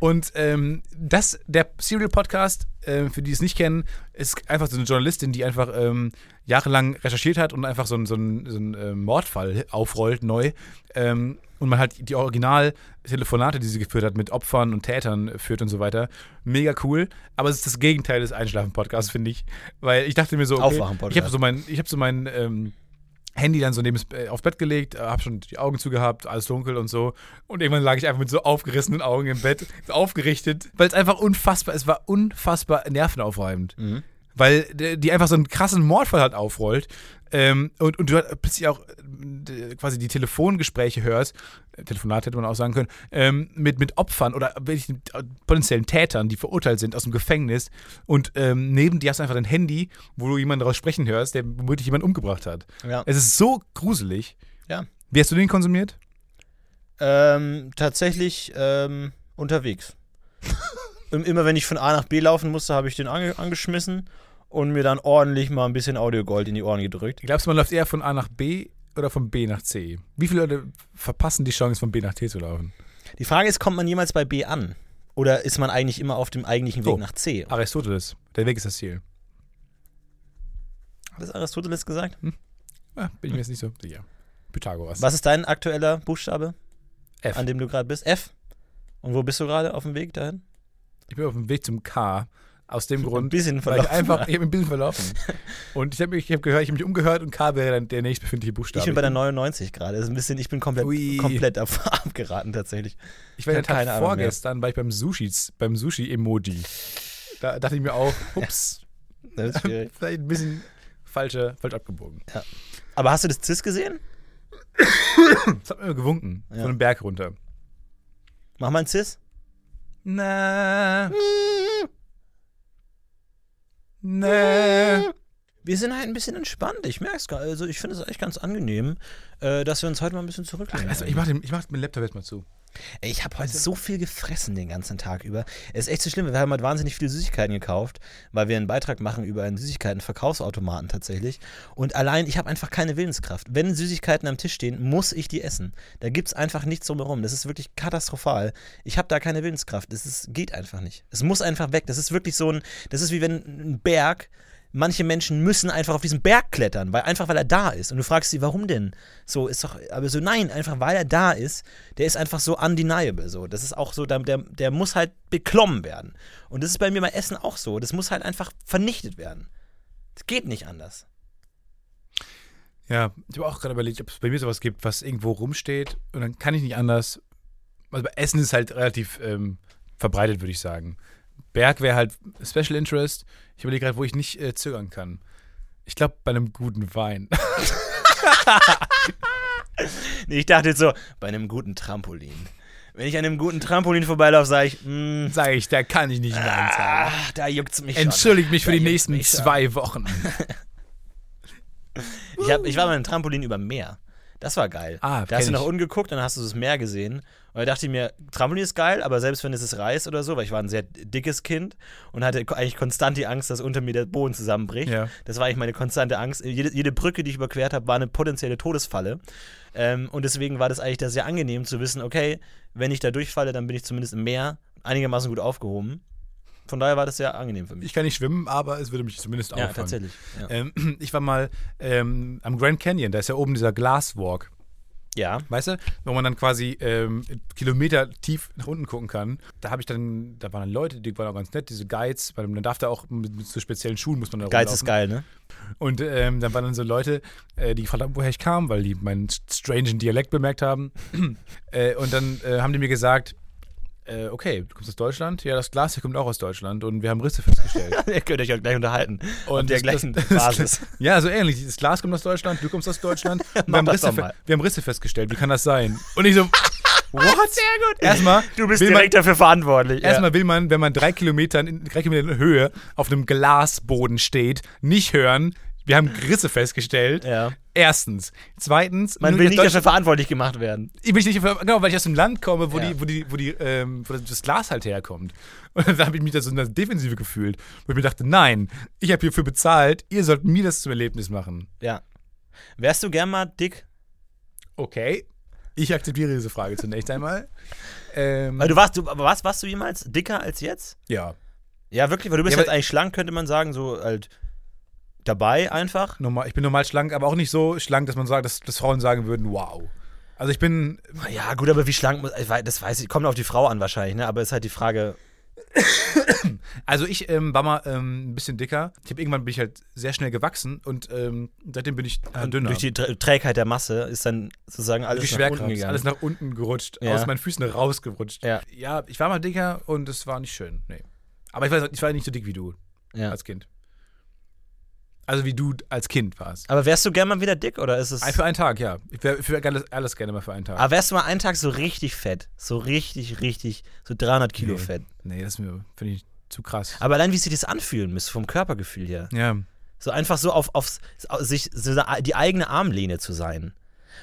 und ähm, das, der Serial Podcast, äh, für die es nicht kennen, ist einfach so eine Journalistin, die einfach ähm, jahrelang recherchiert hat und einfach so einen so so einen, äh, Mordfall aufrollt, neu. Ähm, und man halt die Original-Telefonate, die sie geführt hat, mit Opfern und Tätern führt und so weiter. Mega cool. Aber es ist das Gegenteil des Einschlafen-Podcasts, finde ich. Weil ich dachte mir so, okay, ich habe so mein, ich habe so mein ähm, Handy dann so neben das, äh, aufs Bett gelegt, habe schon die Augen zugehabt, alles dunkel und so. Und irgendwann lag ich einfach mit so aufgerissenen Augen im Bett, aufgerichtet, weil es einfach unfassbar, es war unfassbar nervenaufreibend. Mhm. Weil die einfach so einen krassen Mordfall halt aufrollt. Ähm, und, und du halt plötzlich auch quasi die Telefongespräche hörst, äh, Telefonat hätte man auch sagen können, ähm, mit, mit Opfern oder wirklich äh, potenziellen Tätern, die verurteilt sind aus dem Gefängnis. Und ähm, neben dir hast du einfach dein Handy, wo du jemanden daraus sprechen hörst, der womöglich jemanden umgebracht hat. Ja. Es ist so gruselig. Ja. Wie hast du den konsumiert? Ähm, tatsächlich ähm, unterwegs. Im- Immer wenn ich von A nach B laufen musste, habe ich den ange angeschmissen und mir dann ordentlich mal ein bisschen Audiogold in die Ohren gedrückt. Glaubst du, man läuft eher von A nach B oder von B nach C? Wie viele Leute verpassen die Chance, von B nach T zu laufen? Die Frage ist, kommt man jemals bei B an? Oder ist man eigentlich immer auf dem eigentlichen Weg Oh. nach C? Aristoteles, der Weg ist das Ziel. Hat das Aristoteles gesagt? Ah, bin ich mir jetzt nicht so sicher. Pythagoras. Was ist dein aktueller Buchstabe, F. an dem du gerade bist? F? Und wo bist du gerade auf dem Weg dahin? Ich bin auf dem Weg zum K. Aus dem Ein Grund, bisschen weil ich einfach, habe ein bisschen verlaufen. Und ich habe mich, ich hab gehört, ich habe mich umgehört und K wäre dann der nächstbefindliche Buchstabe. Ich bin bei der 99 gerade. Ist ein bisschen, ich bin komplett, Ui. komplett ab, abgeraten tatsächlich. Ich war Tag keine Ahnung mehr. vorgestern, war ich beim Sushi, beim Sushi-Emoji. Da dachte ich mir auch, ups, Das ist schwierig. vielleicht ein bisschen falsche, falsch abgebogen. Aber hast du das CIS gesehen? Das hat mir gewunken, Ja. von einem Berg runter. Mach mal ein CIS. Na, na. Wir sind halt ein bisschen entspannt. Ich merke es gar Also ich finde es echt ganz angenehm, äh, dass wir uns heute mal ein bisschen zurücklehnen. Also, ich mach, den, ich mach meinen Laptop jetzt mal zu. Ey, ich habe heute so viel gefressen den ganzen Tag über. Es ist echt so schlimm. Wir haben heute wahnsinnig viele Süßigkeiten gekauft, weil wir einen Beitrag machen über einen Süßigkeiten-Verkaufsautomaten tatsächlich. Und allein, ich habe einfach keine Willenskraft. Wenn Süßigkeiten am Tisch stehen, muss ich die essen. Da gibt es einfach nichts drumherum. Das ist wirklich katastrophal. Ich habe da keine Willenskraft. Ist, geht einfach nicht. Es muss einfach weg. Das ist wirklich so ein, das ist wie wenn ein Berg manche Menschen müssen einfach auf diesen Berg klettern, weil einfach weil er da ist. Und du fragst sie, warum denn? So ist doch, aber so nein, einfach weil er da ist. Der ist einfach so undeniable. So, das ist auch so, der, der, muss halt beklommen werden. Und das ist bei mir bei Essen auch so. Das muss halt einfach vernichtet werden. Das geht nicht anders. Ja, ich habe auch gerade überlegt, ob es bei mir sowas gibt, was irgendwo rumsteht und dann kann ich nicht anders. Also bei Essen ist halt relativ ähm, verbreitet, würde ich sagen. Berg wäre halt Special Interest. Ich überlege gerade, wo ich nicht äh, zögern kann. Ich glaube, bei einem guten Wein. Nee, ich dachte jetzt so, bei einem guten Trampolin. Wenn ich an einem guten Trampolin vorbeilaufe, sage ich, mh, Sage ich, da kann ich nicht Nein sagen. ah, da juckt's mich schon. Entschuldigt mich für Da die nächsten mich schon. zwei Wochen. Ich, hab, ich war einem Trampolin über Meer. Das war geil. Ah, da hast du nach unten geguckt und dann hast du das Meer gesehen. Und da dachte ich mir, Trampolin ist geil, aber selbst wenn es es reißt oder so, weil ich war ein sehr dickes Kind und hatte eigentlich konstant die Angst, dass unter mir der Boden zusammenbricht. Ja. Das war eigentlich meine konstante Angst. Jede, jede Brücke, die ich überquert habe, war eine potenzielle Todesfalle. Ähm, und deswegen war das eigentlich da sehr angenehm zu wissen, okay, wenn ich da durchfalle, dann bin ich zumindest im Meer einigermaßen gut aufgehoben. Von daher war das sehr angenehm für mich. Ich kann nicht schwimmen, aber es würde mich zumindest ja, auffangen. tatsächlich. Ja. Ähm, ich war mal ähm, am Grand Canyon, da ist ja oben dieser Glasswalk. ja. Weißt du, wo man dann quasi ähm, Kilometer tief nach unten gucken kann. Da habe ich dann, da waren dann Leute, die waren auch ganz nett, diese Guides, weil man darf da auch mit, mit so speziellen Schuhen muss man da Geiz ist geil, ne? Und ähm, dann waren dann so Leute, äh, die gefragt haben, woher ich kam, weil die meinen strangen Dialekt bemerkt haben. äh, und dann äh, haben die mir gesagt, äh, okay, du kommst aus Deutschland? Ja, das Glas hier kommt auch aus Deutschland und wir haben Risse festgestellt. Ihr könnt euch auch gleich unterhalten. Und der das- gleichen das- Basis. Ja, so ähnlich. Das Glas kommt aus Deutschland, du kommst aus Deutschland. Wir haben, Risse, wir haben Risse festgestellt. Wie kann das sein? Und ich so, what? Sehr gut. Erstmal, Du bist direkt dafür verantwortlich. Man, erstmal will man, wenn man drei Kilometer in drei Kilometer Höhe auf einem Glasboden steht, nicht hören. Wir haben Risse festgestellt. Ja. Erstens. Zweitens, Man will nicht dafür verantwortlich gemacht werden. ich bin nicht dafür, genau, weil ich aus einem Land komme, wo, Ja. die, wo, die, wo, die, ähm, wo das Glas halt herkommt. Und dann habe ich mich da so in der Defensive gefühlt, wo ich mir dachte, nein, ich habe hierfür bezahlt, ihr sollt mir das zum Erlebnis machen. Ja. Wärst du gern mal dick? Okay. Ich akzeptiere diese Frage zunächst einmal. Ähm, Weil du warst, du, aber warst, warst du jemals dicker als jetzt? ja, Ja, wirklich, weil du bist Ja, jetzt aber- eigentlich schlank, könnte man sagen, so halt dabei einfach. normal, ich bin normal schlank, aber auch nicht so schlank, dass man sagt, dass, dass Frauen sagen würden, wow. Also ich bin, Ja, gut, aber wie schlank muss. ich weiß- Das weiß ich, kommt auf die Frau an wahrscheinlich, ne? Aber ist halt die Frage. also ich ähm, war mal ähm, ein bisschen dicker. Ich habe irgendwann bin ich halt sehr schnell gewachsen und ähm, seitdem bin ich äh, dünner. Durch die Trä- Trägheit der Masse ist dann sozusagen alles nach unten gegangen. alles nach unten gerutscht, Ja. aus meinen Füßen rausgerutscht. Ja. ja, ich war mal dicker und es war nicht schön. Nee. Aber ich war, ich war nicht so dick wie du ja. als Kind. Also wie du als Kind warst. Aber wärst du gern mal wieder dick oder ist es. Für einen Tag, ja. Ich wäre für alles, alles gerne mal für einen Tag. Aber wärst du mal einen Tag so richtig fett? So richtig, richtig, so 300 Kilo Nee. fett. nee, das finde ich zu krass. Aber allein, wie sich das anfühlen müsste, vom Körpergefühl her. Ja. So einfach so auf, aufs, auf sich so die eigene Armlehne zu sein.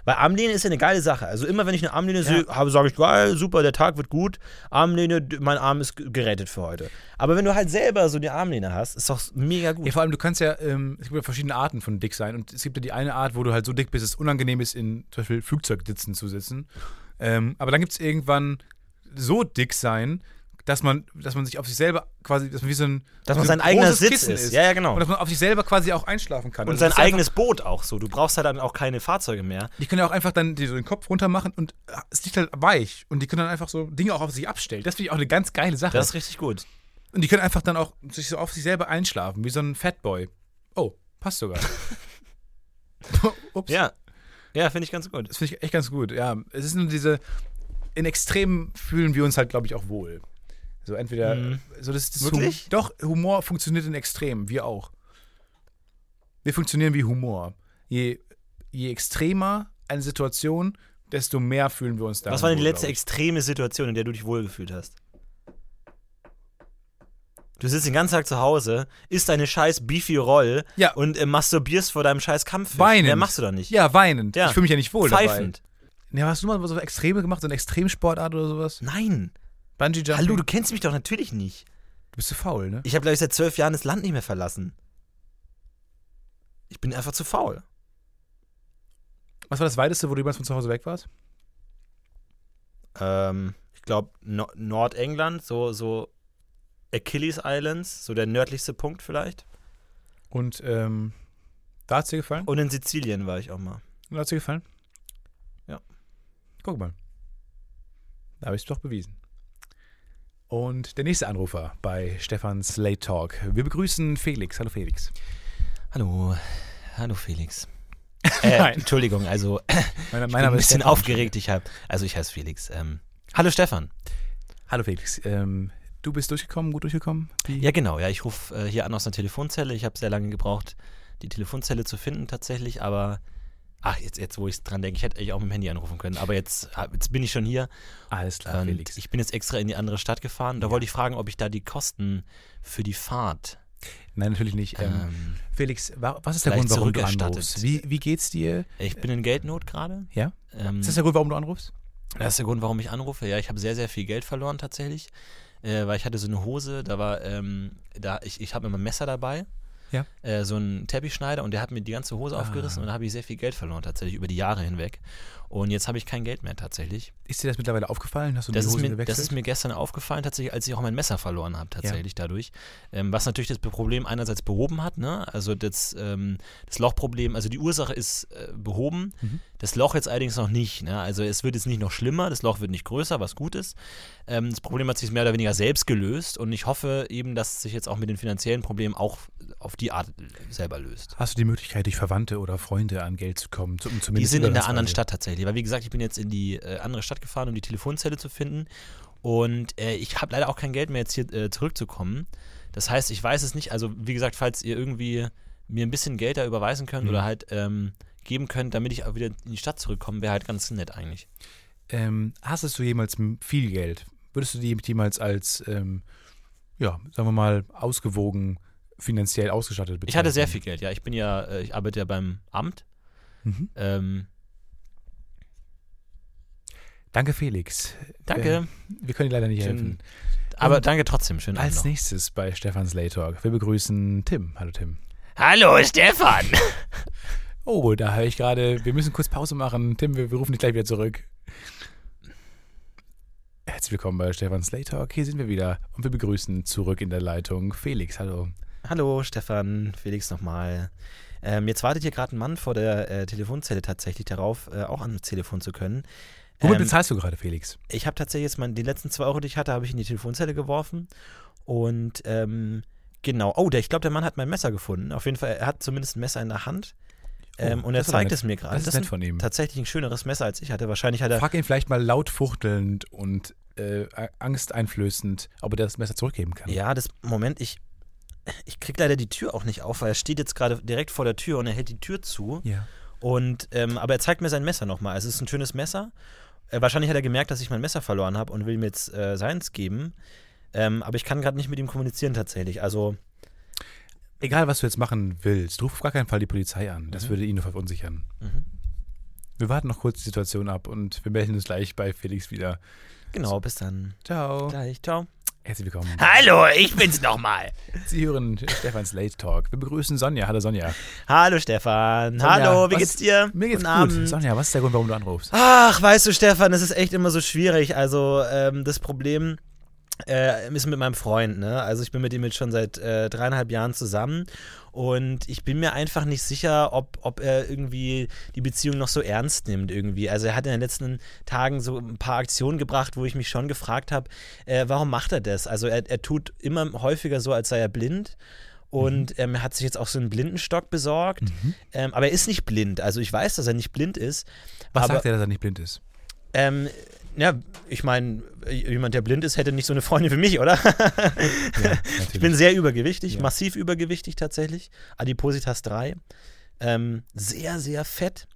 Weil Armlehne ist ja eine geile Sache. Also immer wenn ich eine Armlehne sehe, habe, sage ich, geil, super, der Tag wird gut. Armlehne, mein Arm ist gerettet für heute. Aber wenn du halt selber so die Armlehne hast, ist doch mega gut. Ja, vor allem, du kannst ja, ähm, es gibt ja verschiedene Arten von dick sein. Und es gibt ja die eine Art, wo du halt so dick bist, dass es unangenehm ist, in zum Beispiel Flugzeugsitzen zu sitzen. Ähm, aber dann gibt es irgendwann so dick sein, dass man, dass man sich auf sich selber quasi, dass man wie so ein, Dass man so ein sein eigener Sitz Kissen ist. Ja, ja, genau. Und dass man auf sich selber quasi auch einschlafen kann. Und Also sein ist eigenes Boot auch so. Du brauchst halt dann auch keine Fahrzeuge mehr. Die können ja auch einfach dann so den Kopf runter machen und äh, es liegt halt weich. Und die können dann einfach so Dinge auch auf sich abstellen. Das finde ich auch eine ganz geile Sache. Das ist richtig gut. und die können einfach dann auch sich so auf sich selber einschlafen, wie so ein Fatboy. Oh, passt sogar. Ups. Ja. Ja, finde ich ganz gut. Das finde ich echt ganz gut, ja. Es ist nur diese, in Extremen fühlen wir uns halt, glaube ich, auch wohl. So entweder, Mhm. so das, das Wirklich? Hum doch, Humor funktioniert in Extremen, wir auch. Wir funktionieren wie Humor. Je, je extremer eine Situation, desto mehr fühlen wir uns da. Was war denn die letzte extreme Situation, in der du dich wohlgefühlt hast? Du sitzt den ganzen Tag zu Hause, isst deine scheiß Beefy Roll Ja. und äh, masturbierst vor deinem scheiß Kampf. Weinend. Mehr machst du doch nicht. Ja, weinend. Ja. Ich fühle mich ja nicht wohl Pfeifend. dabei. Ja, hast du mal so Extreme gemacht, so eine Extremsportart oder sowas? Nein. Bungee Jumping? Hallo, du kennst mich doch natürlich nicht. du bist zu faul, ne? Ich habe, glaube ich, seit zwölf Jahren das Land nicht mehr verlassen. Ich bin einfach zu faul. Was war das weiteste, wo du jemals von zu Hause weg warst? Ähm, ich glaube, no Nordengland, so, so Achilles Islands, so der nördlichste Punkt vielleicht. Und ähm, da hat es dir gefallen? Und in Sizilien war ich auch mal. Da hat es dir gefallen? Ja. Guck mal. Da habe ich es doch bewiesen. Und der nächste Anrufer bei Stefans Late Talk. Wir begrüßen Felix. Hallo Felix. Hallo, hallo Felix. Äh. Entschuldigung, also Mein, ich bin ein bisschen aufgeregt. Ich hab, also ich heiße Felix. Ähm, hallo Stefan. Hallo Felix. Ähm, du bist durchgekommen, gut durchgekommen? Wie? Ja genau, ja, ich rufe äh, hier an aus einer Telefonzelle. Ich habe sehr lange gebraucht, die Telefonzelle zu finden tatsächlich, aber ach, jetzt, jetzt wo ich dran denke, ich hätte eigentlich auch mit dem Handy anrufen können, aber jetzt, hab- jetzt bin ich schon hier Alles klar, und Felix. ich bin jetzt extra in die andere Stadt gefahren. Da Ja. wollte ich fragen, ob ich da die Kosten für die Fahrt Nein, natürlich nicht. Ähm, ähm, Felix, wa- was ist der Grund, warum du anrufst? Wie, wie geht's dir? ich bin in Geldnot gerade. Ja? Ähm, Ist das der Grund, warum du anrufst? Das ist der Grund, warum ich anrufe. Ja, ich habe sehr, sehr viel Geld verloren tatsächlich. Äh, weil ich hatte so eine Hose, da war, ähm, da, ich, ich habe immer ein Messer dabei. Ja. Äh, so ein Teppichschneider und der hat mir die ganze Hose Ah. aufgerissen und da habe ich sehr viel Geld verloren tatsächlich über die Jahre hinweg. Und jetzt habe ich kein Geld mehr tatsächlich. Ist dir das mittlerweile aufgefallen? Hast du Das die ist, Hose mir, gewechselt? das ist mir gestern aufgefallen, tatsächlich, als ich auch mein Messer verloren habe, tatsächlich dadurch. Ähm, was natürlich das Problem einerseits behoben hat, ne? Also das, ähm, das Lochproblem, also die Ursache ist äh, behoben, Mhm. Das Loch jetzt allerdings noch nicht. Ne? Also es wird jetzt nicht noch schlimmer, das Loch wird nicht größer, was gut ist. Ähm, das Problem hat sich mehr oder weniger selbst gelöst und ich hoffe eben, dass es sich jetzt auch mit den finanziellen Problemen auch auf die Art selber löst. Hast du die Möglichkeit, durch Verwandte oder Freunde an Geld zu kommen? Zum, Die zumindest sind in der anderen Stadt tatsächlich. Weil, wie gesagt, ich bin jetzt in die äh, andere Stadt gefahren, um die Telefonzelle zu finden. Und äh, ich habe leider auch kein Geld mehr, jetzt hier äh, zurückzukommen. Das heißt, ich weiß es nicht. Also, wie gesagt, falls ihr irgendwie mir ein bisschen Geld da überweisen könnt Mhm. oder halt ähm, geben könnt, damit ich auch wieder in die Stadt zurückkomme, wäre halt ganz nett eigentlich. Ähm, hastest du jemals viel Geld? Würdest du die jemals als, ähm, ja, sagen wir mal, ausgewogen finanziell ausgestattet Ich hatte sehr bezeichnen? viel Geld, ja. Ich bin ja, äh, ich arbeite ja beim Amt. Mhm. Ähm, Danke, Felix. danke. Äh, wir können dir leider nicht Schön- helfen. Aber und danke trotzdem. Schönen Abend Als nächstes bei Stefans Late Talk. Wir begrüßen Tim. Hallo, Tim. Hallo, Stefan. Oh, da höre ich gerade, wir müssen kurz Pause machen. Tim, wir, wir rufen dich gleich wieder zurück. Herzlich willkommen bei Stefans Late Talk. Hier sind wir wieder und wir begrüßen zurück in der Leitung Felix. Hallo. Hallo Stefan, Felix nochmal. Ähm, jetzt wartet hier gerade ein Mann vor der äh, Telefonzelle tatsächlich darauf, äh, auch ans Telefon zu können. Womit Ähm, bezahlst du gerade, Felix? ich habe tatsächlich jetzt mal die letzten zwei Euro, die ich hatte, habe ich in die Telefonzelle geworfen. Und ähm, genau, oh, der, ich glaube, der Mann hat mein Messer gefunden. Auf jeden Fall, er hat zumindest ein Messer in der Hand. Ähm, Oh, und er das zeigt es mir gerade. Das ist ist nett von ihm. tatsächlich ein schöneres Messer als ich hatte. Wahrscheinlich hat er. Frag ihn vielleicht mal laut fuchtelnd und äh, angsteinflößend, ob er das Messer zurückgeben kann. Ja, das Moment, ich. Ich krieg leider die Tür auch nicht auf, weil er steht jetzt gerade direkt vor der Tür und er hält die Tür zu. Ja. Und, ähm, aber er zeigt mir sein Messer nochmal. Es ist ein schönes Messer. Äh, wahrscheinlich hat er gemerkt, dass ich mein Messer verloren habe und will mir jetzt äh, seins geben. Ähm, aber ich kann gerade nicht mit ihm kommunizieren tatsächlich. Also, Egal, was du jetzt machen willst, ruf auf gar keinen Fall die Polizei an. Das Mhm. würde ihn nur verunsichern. mhm. Wir warten noch kurz die Situation ab und wir melden uns gleich bei Felix wieder. genau, bis dann. Ciao. Gleich, ciao. Herzlich willkommen. Hallo, ich bin's nochmal. Sie hören Stefans Late Talk. Wir begrüßen Sonja. Hallo Sonja. Hallo Stefan. Sonja, Hallo, wie was- geht's dir? Mir geht's Guten gut. Abend. Sonja, was ist der Grund, warum du anrufst? Ach, weißt du, Stefan, das ist echt immer so schwierig. Also, ähm, das Problem äh, ist mit meinem Freund, ne? Also, ich bin mit ihm jetzt schon seit äh, dreieinhalb Jahren zusammen und ich bin mir einfach nicht sicher, ob, ob er irgendwie die Beziehung noch so ernst nimmt irgendwie. Also, er hat in den letzten Tagen so ein paar Aktionen gebracht, wo ich mich schon gefragt habe, äh, warum macht er das? Also, er, er tut immer häufiger so, als sei er blind. Und ähm, er hat sich jetzt auch so einen Blindenstock besorgt. Ähm, aber er ist nicht blind. Also ich weiß, dass er nicht blind ist. Was aber, sagt er, dass er nicht blind ist? ähm, ja, ich meine, jemand, der blind ist, hätte nicht so eine Freundin wie mich, oder? Ja, ich bin sehr übergewichtig, Ja. massiv übergewichtig tatsächlich. Adipositas 3. Ähm, sehr, sehr fett.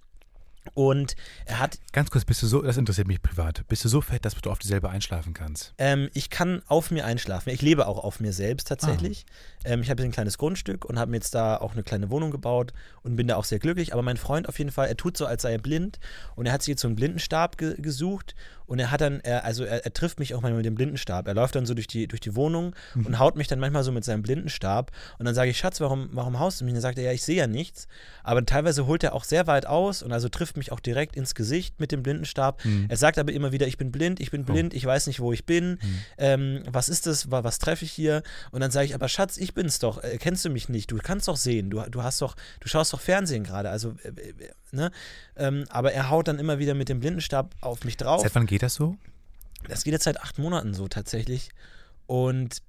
Und er hat, Ganz kurz, bist du so, das interessiert mich privat, bist du so fett, dass du auf dir selber einschlafen kannst? ähm, ich kann auf mir einschlafen. Ich lebe auch auf mir selbst tatsächlich. Ähm, ich habe jetzt ein kleines Grundstück und habe mir jetzt da auch eine kleine Wohnung gebaut und bin da auch sehr glücklich. Aber mein Freund auf jeden Fall, er tut so, als sei er blind und er hat sich jetzt so einen Blindenstab ge gesucht Und er hat dann, er, also er, er trifft mich auch manchmal mit dem Blindenstab. Er läuft dann so durch die, durch die Wohnung und haut mich dann manchmal so mit seinem Blindenstab. Und dann sage ich, Schatz, warum, warum haust du mich? Und dann sagt er, ja, ich sehe ja nichts. Aber teilweise holt er auch sehr weit aus und also trifft mich auch direkt ins Gesicht mit dem Blindenstab. Er sagt aber immer wieder, ich bin blind, ich bin blind, ich weiß nicht, wo ich bin. Ähm, was ist das? Wa- Was treffe ich hier? Und dann sage ich, aber Schatz, ich bin's doch. Äh, kennst du mich nicht? Du kannst doch sehen. Du, du hast doch, du schaust doch Fernsehen gerade. Also, äh, äh, ne? Ähm, aber er haut dann immer wieder mit dem Blindenstab auf mich drauf. Seit wann geht das so? Das geht jetzt seit acht Monaten so tatsächlich. Und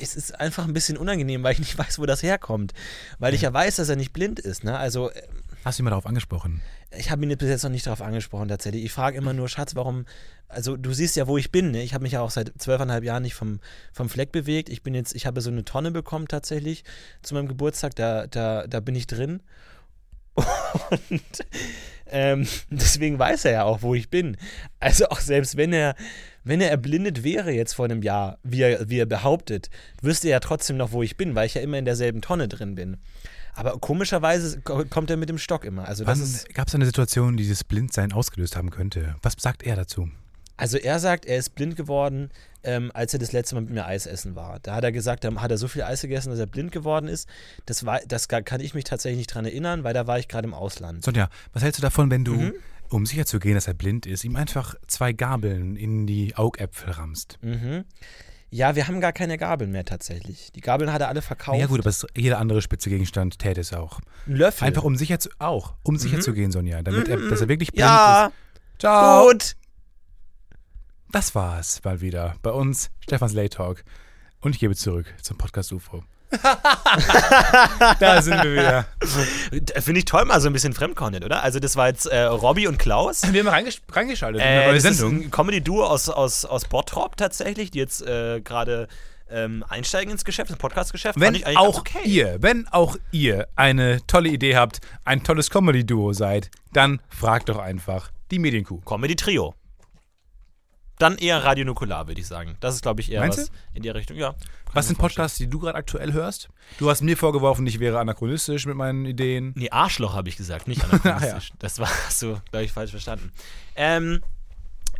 es ist einfach ein bisschen unangenehm, weil ich nicht weiß, wo das herkommt. Weil ich ja weiß, dass er nicht blind ist. Ne? Also äh, Hast du ihn mal darauf angesprochen? ich habe ihn bis jetzt noch nicht darauf angesprochen tatsächlich. Ich frage immer nur, Schatz, warum, also du siehst ja, wo ich bin. Ne? Ich habe mich ja auch seit zwölfeinhalb Jahren nicht vom, vom Fleck bewegt. Ich bin jetzt, ich habe so eine Tonne bekommen tatsächlich zu meinem Geburtstag, da, da, da bin ich drin. Und ähm, deswegen weiß er ja auch, wo ich bin. Also auch selbst wenn er, wenn er erblindet wäre jetzt vor einem Jahr, wie er, wie er behauptet, wüsste er ja trotzdem noch, wo ich bin, weil ich ja immer in derselben Tonne drin bin. Aber komischerweise ko- kommt er mit dem Stock immer. Also gab es eine Situation, die dieses Blindsein ausgelöst haben könnte? Was sagt er dazu? Also er sagt, er ist blind geworden, ähm, als er das letzte Mal mit mir Eis essen war. Da hat er gesagt, da hat er so viel Eis gegessen, dass er blind geworden ist. Das, war, das kann ich mich tatsächlich nicht dran erinnern, weil da war ich gerade im Ausland. Sonja, was hältst du davon, wenn du, Mhm. um sicher zu gehen, dass er blind ist, ihm einfach zwei Gabeln in die Augäpfel rammst? Mhm. Ja, wir haben gar keine Gabeln mehr tatsächlich. Die Gabeln hat er alle verkauft. Ja gut, aber jeder andere spitze Gegenstand täte es auch. Ein Löffel. Einfach um sicher zu, auch, um sicher zu gehen, Sonja, damit er, dass er wirklich blind Mhm. ja, ist. Ciao. gut. Das war's mal wieder bei uns, Stefans Late Talk. Und ich gebe zurück zum Podcast UFO. da sind wir wieder. Finde ich toll, mal so ein bisschen Fremdcontent, oder? Also das war jetzt äh, Robby und Klaus. Wir haben reingesch reingeschaltet in Äh, eine neue das ist Sendung. ein Comedy-Duo aus, aus, aus Bottrop tatsächlich, die jetzt äh, gerade ähm, einsteigen ins Geschäft, ins Podcast-Geschäft. Wenn auch okay. ihr, wenn auch ihr eine tolle Idee habt, ein tolles Comedy-Duo seid, dann fragt doch einfach die Medienkuh. Comedy-Trio. Dann eher Radio Nukular, würde ich sagen. Das ist, glaube ich, eher Meinst was in die Richtung. Ja. Was sind Podcasts, die du gerade aktuell hörst? Du hast mir vorgeworfen, ich wäre anachronistisch mit meinen Ideen. Nee, Arschloch habe ich gesagt, nicht anachronistisch. Das war so, glaube ich, falsch verstanden. Ähm,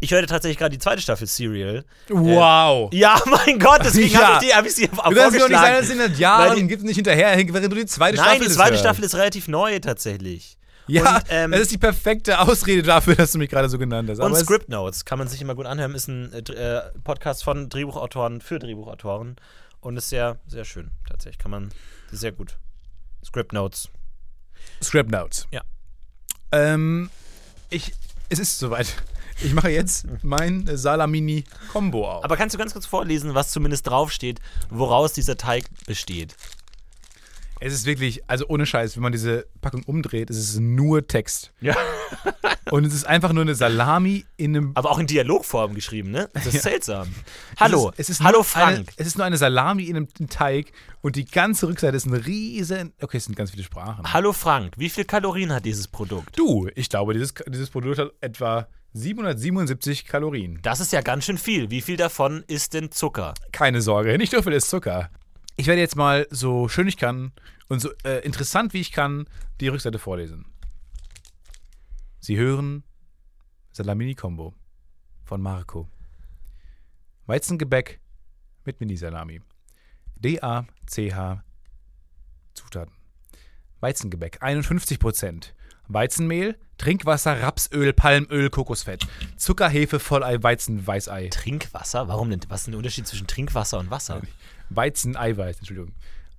ich hörte tatsächlich gerade die zweite Staffel Serial. Wow! Ja, mein Gott, deswegen Ja. habe ich, die- hab ich sie du kannst mir doch nicht sagen, dass in den Jahren gibt es nicht hinterher, während du die zweite Nein, Staffel die zweite. Staffel ist relativ neu tatsächlich. Ja, Und, ähm, das ist die perfekte Ausrede dafür, dass du mich gerade so genannt hast. Und Aber Script Notes kann man sich immer gut anhören. Ist ein äh, äh, Podcast von Drehbuchautoren für Drehbuchautoren und ist sehr, sehr schön tatsächlich. Kann man ist sehr gut. Script Notes. Script Notes. Ja. Ähm, ich, es ist soweit. Ich mache jetzt mein Salamini-Kombo auf. Aber kannst du ganz kurz vorlesen, was zumindest draufsteht, woraus dieser Teig besteht? Es ist wirklich, also ohne Scheiß, wenn man diese Packung umdreht, ist es nur Text. Ja. Und es ist einfach nur eine Salami in einem. Aber auch in Dialogform geschrieben, ne? Das ist seltsam. Hallo, Es ist, es ist hallo nur Frank. Eine, es ist nur eine Salami in einem Teig und die ganze Rückseite ist ein riesen. Okay, es sind ganz viele Sprachen. Hallo Frank, wie viel Kalorien hat dieses Produkt? Du, ich glaube, dieses, dieses Produkt hat etwa 777 Kalorien. Das ist ja ganz schön viel. Wie viel davon ist denn Zucker? Keine Sorge, nicht so viel ist Zucker. Ich werde jetzt mal so schön ich kann und so äh, interessant wie ich kann die Rückseite vorlesen. Sie hören Salamini Combo von Marco. Weizengebäck mit Mini-Salami. D-A-C-H Zutaten. Weizengebäck 51%. Weizenmehl, Trinkwasser, Rapsöl, Palmöl, Kokosfett. Zucker, Hefe, Vollei, Weizen, Weißei. Trinkwasser? Warum denn? Was ist denn der Unterschied zwischen Trinkwasser und Wasser? Weizeneiweiß, Entschuldigung.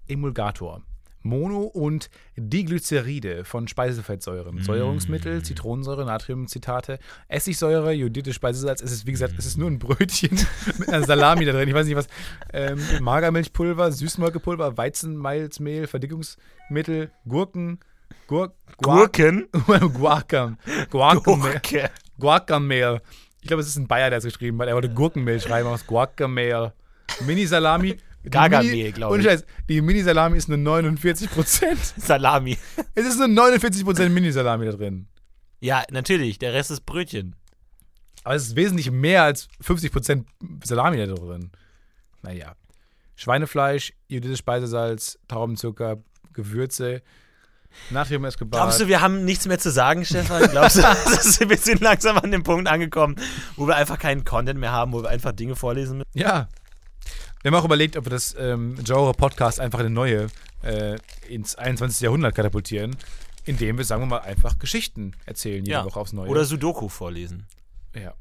Emulgator. Mono- und Diglyceride von Speisefettsäuren. Säuerungsmittel, Zitronensäure, Natriumzitate, Essigsäure, jodierte Speisesalz. Es ist, wie gesagt, es ist nur ein Brötchen mit einer Salami da drin. Ich weiß nicht was. Ähm, Magermilchpulver, Süßmolkepulver, Weizenmalzmehl, Verdickungsmittel, Gurken, Gur Gurken? Guacam. Guacammehl. Gurke. Guacamole. Ich glaube, es ist ein Bayer, der es geschrieben hat. Er wollte Gurkenmehl schreiben aus Guacamole. Mini-Salami. Die Gargamel, Mini- glaub Ohne ich. Scheiß, die Mini-Salami ist nur 49 Prozent. Salami. Es ist nur 49 Prozent Mini-Salami da drin. Ja, natürlich. Der Rest ist Brötchen. Aber es ist wesentlich mehr als 50 Prozent Salami da drin. Naja. Schweinefleisch, iodisches Speisesalz, Traubenzucker, Gewürze, Natrium Escobar. Glaubst du, wir haben nichts mehr zu sagen, Stefan? Glaubst du, wir sind langsam an dem Punkt angekommen, wo wir einfach keinen Content mehr haben, wo wir einfach Dinge vorlesen müssen? Ja. Wir haben auch überlegt, ob wir das ähm, Genre Podcast einfach eine neue äh, ins 21. Jahrhundert katapultieren, indem wir, sagen wir mal, einfach Geschichten erzählen jede Ja. Woche aufs Neue. Oder Sudoku vorlesen. ja.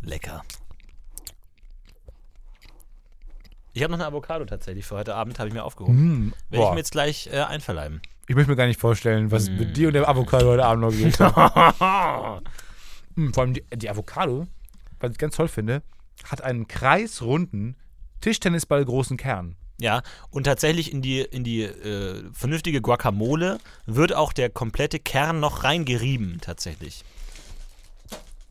Lecker. Ich habe noch eine Avocado tatsächlich für heute Abend, habe ich mir aufgehoben. Mm, Werde ich mir jetzt gleich äh, einverleiben. Ich möchte mir gar nicht vorstellen, was Mm. mit dir und dem Avocado heute Abend noch geht. Mm, Vor allem die, die Avocado, was ich ganz toll finde, hat einen kreisrunden, Tischtennisball großen Kern. Ja, und tatsächlich in die, in die äh, vernünftige Guacamole wird auch der komplette Kern noch reingerieben, tatsächlich.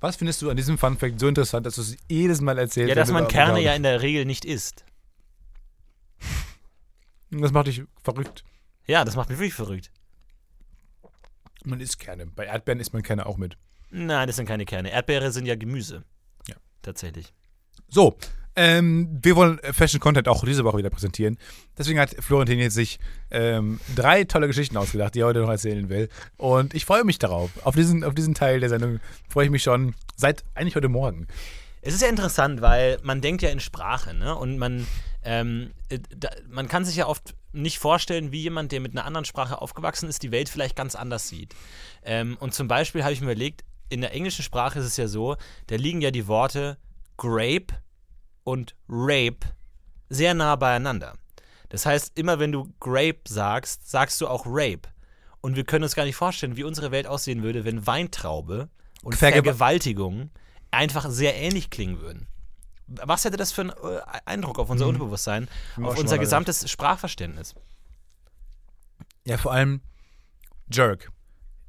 Was findest du an diesem Funfact so interessant, dass du es jedes Mal erzählst? Ja, dass man Kerne Avocado- ja in der Regel nicht isst. Das macht dich verrückt. Ja, das macht mich wirklich verrückt. Man isst Kerne. Bei Erdbeeren isst man Kerne auch mit. Nein, das sind keine Kerne. Erdbeere sind ja Gemüse. Ja. Tatsächlich. So, ähm, wir wollen äh, Fashion Content auch diese Woche wieder präsentieren. Deswegen hat Florentin jetzt sich ähm, drei tolle Geschichten ausgedacht, die er heute noch erzählen will. Und ich freue mich darauf. Auf diesen, auf diesen Teil der Sendung freue ich mich schon seit eigentlich heute Morgen. Es ist ja interessant, weil man denkt ja in Sprache, ne? Und man, ähm, äh, da, man kann sich ja oft nicht vorstellen, wie jemand, der mit einer anderen Sprache aufgewachsen ist, die Welt vielleicht ganz anders sieht. Ähm, und zum Beispiel habe ich mir überlegt, in der englischen Sprache ist es ja so, da liegen ja die Worte Grape und Rape sehr nah beieinander. Das heißt, immer wenn du Grape sagst, sagst du auch Rape. Und wir können uns gar nicht vorstellen, wie unsere Welt aussehen würde, wenn Weintraube und Verge- Vergewaltigung einfach sehr ähnlich klingen würden. Was hätte das für einen äh, Eindruck auf unser Unterbewusstsein, wir auch auf unser gesamtes Sprachverständnis? Ja, vor allem Jerk.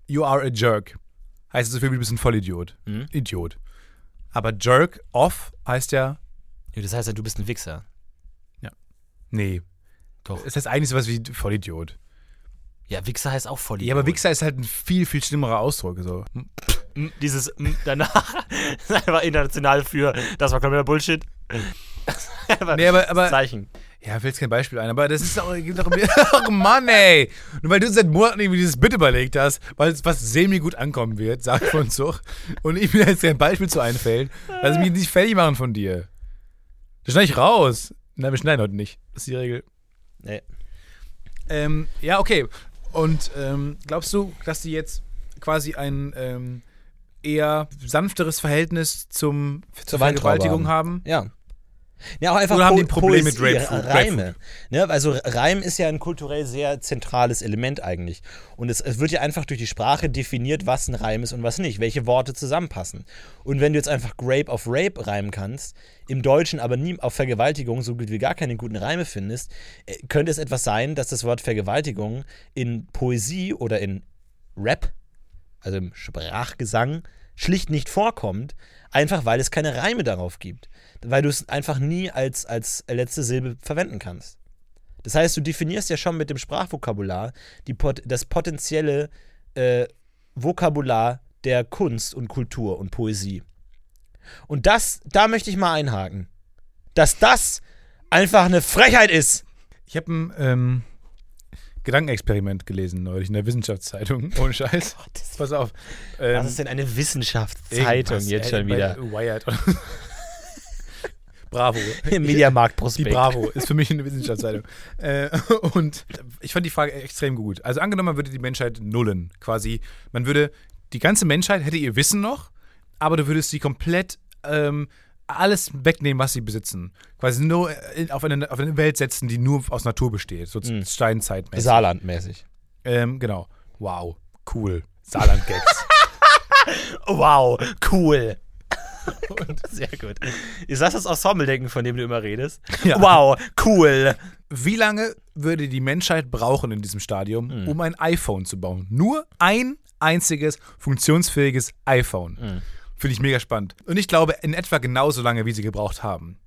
You are a jerk. Heißt so viel wie du bist ein Vollidiot. Mhm. Idiot. Aber Jerk off heißt ja, Ja, das heißt ja, du bist ein Wichser. nee. Doch. Es heißt eigentlich sowas wie Vollidiot. Ja, Wichser heißt auch voll Ja, aber Wichser ist halt ein viel, viel schlimmerer Ausdruck. So. M, Dieses M danach ist einfach international für das war kompletter Bullshit. Nee, aber- aber- Zeichen. Ja, fällt jetzt kein Beispiel ein, aber das ist auch, gibt auch oh Mann, ey. Nur weil du seit Monaten irgendwie dieses Bit überlegt hast, weil es was semi-gut ankommen wird, sagt von Zug, und ich mir jetzt kein Beispiel zu einfällt, lass mich nicht fertig machen von dir. Das schneide ich raus. Nein, wir schneiden heute nicht. Das ist die Regel. Nee. Ähm, ja, okay. Und ähm, glaubst du, dass die jetzt quasi ein ähm, eher sanfteres Verhältnis zum, zur Weintraube Vergewaltigung haben? Ja. Ja, auch einfach Oder haben Po- die ein Problem mit Grapefruit? Reime. Ne? Also Reim ist ja ein kulturell sehr zentrales Element eigentlich. Und es, es wird ja einfach durch die Sprache definiert, was ein Reim ist und was nicht, welche Worte zusammenpassen. Und wenn du jetzt einfach Grape auf Rape reimen kannst, im Deutschen aber nie auf Vergewaltigung so gut wie gar keine guten Reime findest, äh, könnte es etwas sein, dass das Wort Vergewaltigung in Poesie oder in Rap, also im Sprachgesang, schlicht nicht vorkommt, einfach weil es keine Reime darauf gibt. Weil du es einfach nie als, als letzte Silbe verwenden kannst. Das heißt, du definierst ja schon mit dem Sprachvokabular die, das potenzielle äh, Vokabular der Kunst und Kultur und Poesie. Und das, da möchte ich mal einhaken. Dass das einfach eine Frechheit ist. Ich habe ein ähm, Gedankenexperiment gelesen neulich in der Wissenschaftszeitung. Ohne Scheiß. Pass auf. Ähm, Was ist denn eine Wissenschaftszeitung jetzt äh, schon wieder? Wired. Bravo. Mediamarkt Die Prospekt. Bravo ist für mich eine Wissenschaftszeitung. äh, und ich fand die Frage extrem gut. Also angenommen, man würde die Menschheit nullen, quasi. Man würde, die ganze Menschheit hätte ihr Wissen noch, aber du würdest sie komplett ähm, alles wegnehmen, was sie besitzen. Quasi nur in, auf, eine, auf eine Welt setzen, die nur aus Natur besteht. So Mhm. Steinzeitmäßig. Saarlandmäßig. Ähm, genau. Wow. Cool. Saarland-Gags. Wow, cool. Sehr gut. Ist das das Ensemble-Denken, von dem du immer redest? Ja. Wow, cool. Wie lange würde die Menschheit brauchen in diesem Stadium, Mhm. um ein iPhone zu bauen? Nur ein einziges funktionsfähiges iPhone. Mhm. Finde ich mega spannend. Und ich glaube, in etwa genauso lange, wie sie gebraucht haben.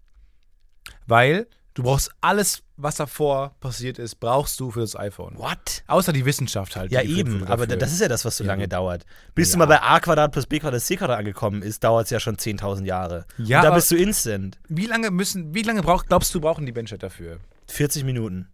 Weil Du brauchst alles, was davor passiert ist, brauchst du für das iPhone. What? Außer die Wissenschaft halt. Ja, eben, aber das ist ja das, was so lange dauert. Bis du Ja. mal bei a Quadrat plus b Quadrat c Quadrat angekommen ist, dauert es ja schon 10.000 Jahre. Ja, Und da bist du instant. Wie lange müssen, wie lange braucht, glaubst du, brauchen die Menschheit dafür? 40 Minuten.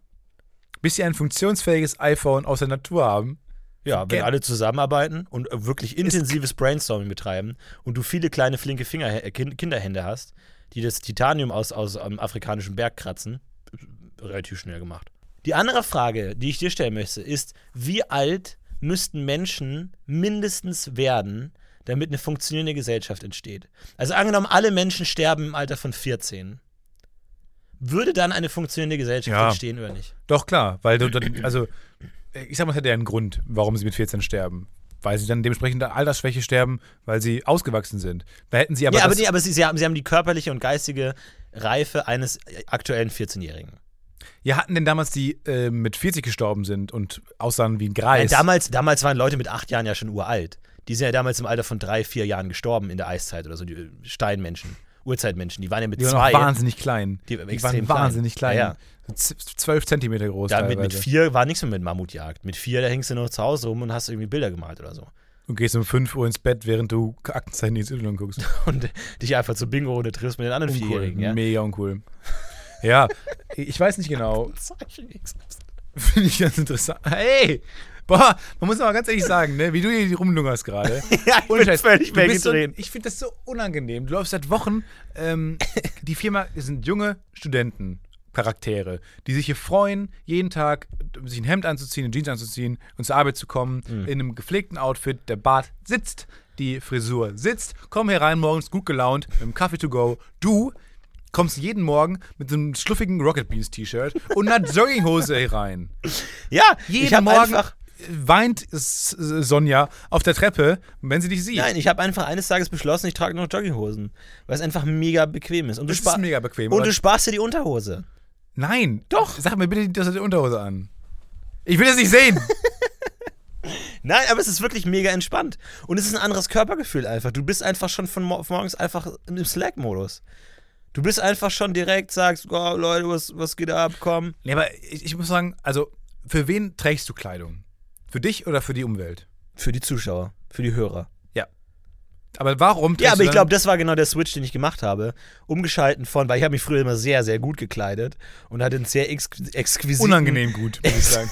Bis sie ein funktionsfähiges iPhone aus der Natur haben? Ja, wenn alle zusammenarbeiten und äh, wirklich intensives Brainstorming betreiben und du viele kleine, flinke Finger, äh, Kin- Kinderhände hast, die das Titanium aus, aus einem afrikanischen Berg kratzen, äh, relativ schnell gemacht. Die andere Frage, die ich dir stellen möchte, ist, wie alt müssten Menschen mindestens werden, damit eine funktionierende Gesellschaft entsteht? Also angenommen, alle Menschen sterben im Alter von 14. Würde dann eine funktionierende Gesellschaft Ja. entstehen oder nicht? Doch, klar, weil du dann, also, ich sag mal, es hätte ja einen Grund, warum sie mit 14 sterben. Weil sie dann dementsprechend an Altersschwäche sterben, weil sie ausgewachsen sind. Da hätten sie aber. ja, aber, nee, aber sie, sie, haben, sie haben die körperliche und geistige Reife eines äh, aktuellen 14-Jährigen. ja, hatten denn damals die äh, mit 40 gestorben sind und aussahen wie ein Greis? damals, damals waren Leute mit acht Jahren ja schon uralt. Die sind ja damals im Alter von drei, vier Jahren gestorben in der Eiszeit oder so, die äh, Steinmenschen, Urzeitmenschen. Die waren ja mit die waren zwei. auch wahnsinnig klein. Die Die, waren waren wahnsinnig klein. Ja, Z- Zwölf Zentimeter groß. da mit, vier war nichts mehr mit Mammutjagd. Mit vier, da hängst du noch zu Hause rum und hast irgendwie Bilder gemalt oder so. Und gehst um 5 Uhr ins Bett, während du Aktenzeichen XY guckst. Und dich einfach zur Bingo-Runde triffst mit den anderen Uncool. Vierjährigen. Ja? Mega uncool. Ja, ich weiß nicht genau. Finde ich ganz interessant. Hey! Boah, man muss aber ganz ehrlich sagen, ne, wie du hier rumlungerst gerade. ja, ich bin Scheiß, völlig bist so, weggedreht. Ich finde das so unangenehm. Du läufst seit Wochen. Ähm, die Firma sind junge Studenten. Charaktere, die sich hier freuen, jeden Tag sich ein Hemd anzuziehen, Jeans anzuziehen und zur Arbeit zu kommen, Mhm. in einem gepflegten Outfit, der Bart sitzt, die Frisur sitzt, kommen hier rein morgens gut gelaunt, mit dem Kaffee to go. Du kommst jeden Morgen mit so einem schluffigen Rocket Beans T-Shirt und einer Jogginghose hier rein. Ja, Jeden ich Morgen einfach. Weint S- Sonja auf der Treppe, wenn sie dich sieht. Nein, ich habe einfach eines Tages beschlossen, ich trage noch Jogginghosen, weil es einfach mega bequem ist. Und du, das ist bequem. und du sparst dir die Unterhose. Nein, doch. Sag mir bitte die die Unterhose an. Ich will das nicht sehen. Nein, aber es ist wirklich mega entspannt. Und es ist ein anderes Körpergefühl einfach. Du bist einfach schon von mor morgens einfach im Slack-Modus. Du bist einfach schon direkt, sagst, oh, Leute, was, was geht ab, komm. nee, aber ich, ich muss sagen, also für wen trägst du Kleidung? Für dich oder für die Umwelt? Für die Zuschauer, für die Hörer. Aber warum Ja, aber ich glaube, das war genau der Switch, den ich gemacht habe. Umgeschalten von, weil ich habe mich früher immer sehr, sehr gut gekleidet und hatte einen sehr ex exquisiten... unangenehm gut, muss ich sagen.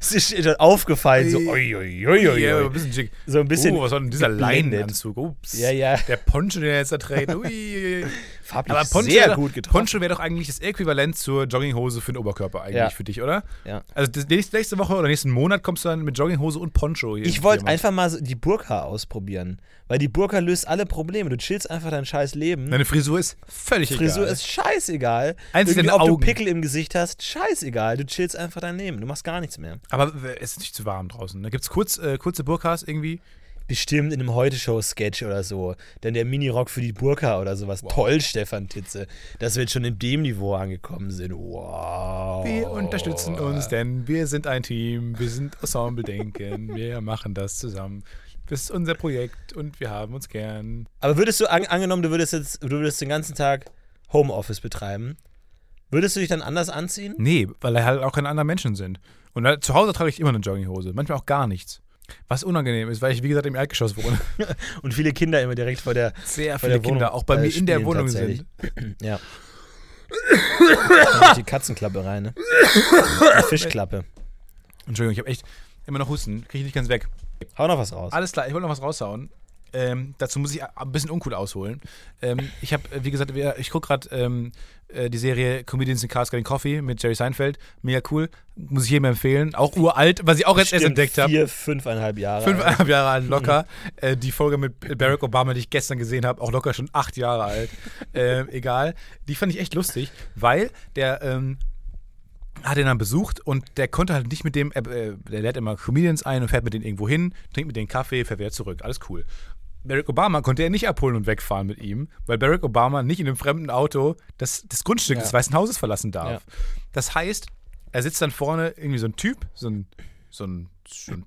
Es ist aufgefallen, so, oi, oi, oi, oi, Ja, ein bisschen schick. So ein bisschen Oh, was war denn dieser geblendet. Leinenanzug? Ups. Ja, ja. Der Poncho, den er jetzt da trägt. Ui. Farblich Aber Poncho, sehr gut getroffen. Poncho wäre doch eigentlich das Äquivalent zur Jogginghose für den Oberkörper eigentlich Ja. für dich, oder? Ja. Also nächste Woche oder nächsten Monat kommst du dann mit Jogginghose und Poncho hier. Ich wollte einfach mal so die Burka ausprobieren. Weil die Burka löst alle Probleme. Du chillst einfach dein scheiß Leben. Deine Frisur ist völlig Frisur egal. ist scheißegal. Einzig ob du Augen. Pickel im Gesicht hast, scheißegal. Du chillst einfach dein Leben. Du machst gar nichts mehr. Aber es ist nicht zu warm draußen. Da gibt es kurz, äh, kurze Burkas irgendwie. Bestimmt in einem Heute-Show-Sketch oder so. Dann der Minirock für die Burka oder sowas. Toll, Stefan Titze. Dass wir jetzt schon in dem Niveau angekommen sind. Wow. Wir unterstützen uns, denn wir sind ein Team. Wir sind Ensemble-Denken. wir machen das zusammen. Das ist unser Projekt und wir haben uns gern. Aber würdest du, an, angenommen, du würdest jetzt, du würdest den ganzen Tag Homeoffice betreiben, würdest du dich dann anders anziehen? Nee, weil halt auch keine anderen Menschen sind. Und da, zu Hause trage ich immer eine Jogginghose. Manchmal auch gar nichts. Was unangenehm ist, weil ich, wie gesagt, im Erdgeschoss wohne. Und viele Kinder immer direkt vor der, Sehr vor viele der Wohnung, Kinder, auch bei äh, mir in der Wohnung sind. Ja. Die Katzenklappe rein, ne? Die Fischklappe. Entschuldigung, ich habe echt immer noch Husten. Kriege ich nicht ganz weg. Hau noch was raus. Alles klar, ich wollte noch was raushauen. Ähm, dazu muss ich ein bisschen uncool ausholen. Ähm, ich habe, wie gesagt, ich gucke gerade ähm, äh, die Serie Comedians in Cars Getting Coffee mit Jerry Seinfeld. Mega cool. Muss ich jedem empfehlen. Auch uralt, was ich auch jetzt erst entdeckt habe. Vier, fünfeinhalb Jahre. alt. Fünfeinhalb Jahre alt, locker. Äh, die Folge mit Barack Obama, die ich gestern gesehen habe, auch locker schon acht Jahre alt. Ähm, egal. Die fand ich echt lustig, weil der ähm, hat ihn dann besucht und der konnte halt nicht mit dem, äh, äh, der lädt immer Comedians ein und fährt mit denen irgendwo hin, trinkt mit denen Kaffee, fährt wieder zurück. Alles cool. Barack Obama konnte er nicht abholen und wegfahren mit ihm, weil Barack Obama nicht in einem fremden Auto das, das Grundstück Ja. des Weißen Hauses verlassen darf. Ja. Das heißt, er sitzt dann vorne irgendwie so ein Typ, so ein, so ein, so ein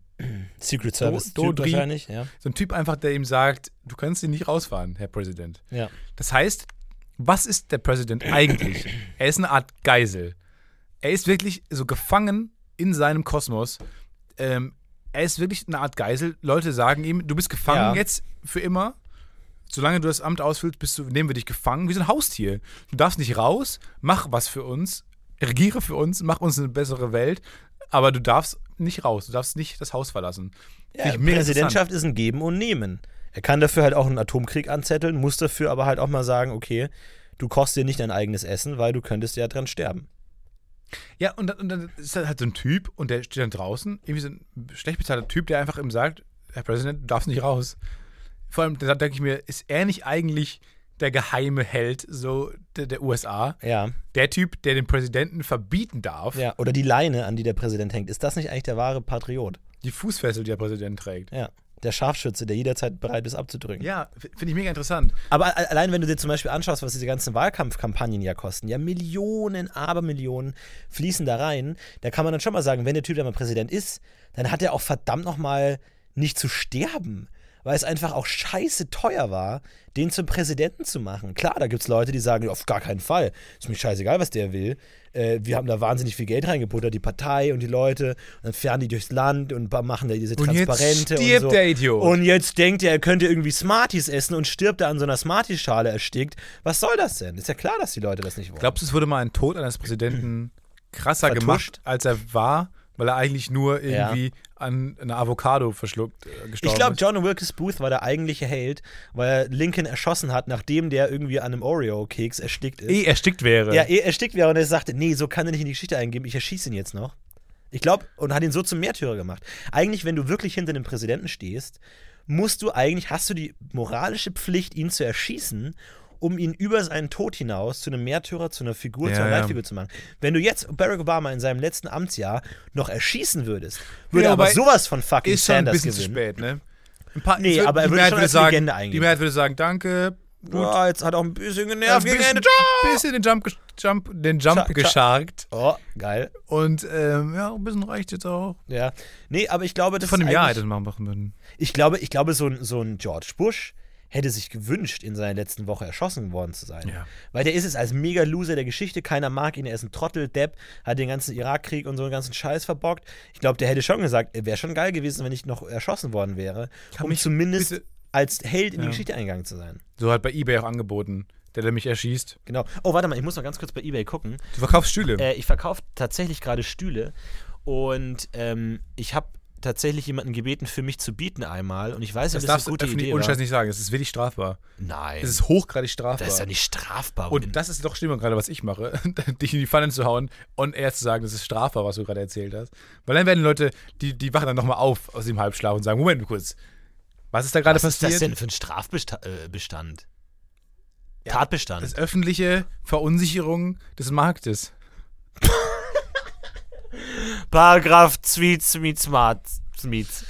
Secret Service Do- Dodri. wahrscheinlich, ja. so ein Typ einfach, der ihm sagt, du kannst ihn nicht rausfahren, Herr Präsident. ja. Das heißt, was ist der Präsident eigentlich? Er ist eine Art Geisel. Er ist wirklich so gefangen in seinem Kosmos. Ähm, er ist wirklich eine Art Geisel. Leute sagen ihm, du bist gefangen Ja. jetzt für immer. Solange du das Amt ausfüllst, bist du, nehmen wir dich gefangen wie so ein Haustier. Du darfst nicht raus, mach was für uns, regiere für uns, mach uns eine bessere Welt, aber du darfst nicht raus, du darfst nicht das Haus verlassen. Ja, Präsidentschaft ist ein Geben und Nehmen. Er kann dafür halt auch einen Atomkrieg anzetteln, muss dafür aber halt auch mal sagen, okay, du kochst dir nicht dein eigenes Essen, weil du könntest ja dran sterben. Ja, und, dann- und dann ist da halt so ein Typ und der steht dann draußen, irgendwie so ein schlecht bezahlter Typ, der einfach ihm sagt, Herr Präsident, du darfst nicht raus. Vor allem, da denke ich mir, ist er nicht eigentlich der geheime Held so der, der USA? Ja, Der Typ, der den Präsidenten verbieten darf, ja. Oder die Leine, an die der Präsident hängt. Ist das nicht eigentlich der wahre Patriot? die Fußfessel, die der Präsident trägt. Ja. Der Scharfschütze, der jederzeit bereit ist abzudrücken. Ja, finde ich mega interessant. Aber allein, wenn du dir zum Beispiel anschaust, was diese ganzen Wahlkampfkampagnen ja kosten, ja Millionen, Abermillionen fließen da rein, da kann man dann schon mal sagen, wenn der Typ dann mal Präsident ist, dann hat er auch verdammt nochmal nicht zu sterben. Weil es einfach auch scheiße teuer war, den zum Präsidenten zu machen. Klar, da gibt es Leute, die sagen, auf gar keinen Fall. Ist mir scheißegal, was der will. Äh, wir haben da wahnsinnig viel Geld reingebuttert, die Partei und die Leute. Und dann fahren die durchs Land und machen da diese Und jetzt Transparente stirbt und so. der Idiot. Und jetzt denkt er, er könnte irgendwie Smarties essen und stirbt da an so einer Smarties-Schale erstickt. Was soll das denn? Ist ja klar, dass die Leute das nicht wollen. Glaubst du, es wurde mal ein Tod eines Präsidenten krasser Vertuscht? gemacht, als er war, weil er eigentlich nur irgendwie an einer Avocado verschluckt äh, gestorben ich glaube? John Wilkes Booth war der eigentliche Held, weil er Lincoln erschossen hat, nachdem der irgendwie an einem Oreo-Keks erstickt ist. Eh erstickt wäre. Ja, eh erstickt wäre und er sagte, nee, so kann er nicht in die Geschichte eingeben, ich erschieße ihn jetzt noch. Ich glaube, und hat ihn so zum Märtyrer gemacht. Eigentlich, wenn du wirklich hinter dem Präsidenten stehst, musst du eigentlich, hast du die moralische Pflicht, ihn zu erschießen, um ihn über seinen Tod hinaus zu einem Märtyrer, zu einer Figur, Ja, zu einer. Leitfigur zu machen. Wenn du jetzt Barack Obama in seinem letzten Amtsjahr noch erschießen würdest, würde aber sowas von fucking ist schon ein Sanders bisschen zu gewinnen. spät, ne? Ein paar, Nee, aber er die würde Mehrheit schon als sagen, Legende Die eingehen. Mehrheit würde sagen, danke. Gut. Ja, jetzt hat auch ein bisschen genervt ein bisschen, bisschen den Jump, Jump, den Jump Scha- scha- gescharkt. Oh, geil. Und ähm, ja, ein bisschen reicht jetzt auch. Ja. Nee, aber ich glaube, das Von dem Jahr hätte man machen müssen. Ich glaube, ich glaube so, ein, so ein George Bush hätte sich gewünscht, in seiner letzten Woche erschossen worden zu sein. Ja. Weil der ist es als Mega-Loser der Geschichte, keiner mag ihn, er ist ein Trottel, Depp, hat den ganzen Irakkrieg und so einen ganzen Scheiß verbockt. Ich glaube, der hätte schon gesagt, er wäre schon geil gewesen, wenn ich noch erschossen worden wäre, um mich zumindest bitte- als Held in die Ja. Geschichte eingegangen zu sein. So hat bei eBay auch angeboten, der, der mich erschießt. Genau. Oh, warte mal, ich muss noch ganz kurz bei Ebay gucken. Du verkaufst Stühle. Äh, ich verkaufe tatsächlich gerade Stühle und ähm, ich habe tatsächlich jemanden gebeten, für mich zu bieten einmal und ich weiß nicht, das ob das darfst eine du gute Idee ohne war. Scheiß nicht sagen. Das ist wirklich strafbar. Nein. Es ist hochgradig strafbar. Das ist ja nicht strafbar. Und das ist doch schlimmer gerade, was ich mache, dich in die Pfanne zu hauen und eher zu sagen, das ist strafbar, was du gerade erzählt hast. Weil dann werden Leute, die, die wachen dann nochmal auf aus dem Halbschlaf und sagen, Moment kurz, was ist da gerade Was ist passiert? das denn für ein Strafbestand? Äh, Bestand? Tatbestand. Das öffentliche Verunsicherung des Marktes. Paragraph Smart, Meets.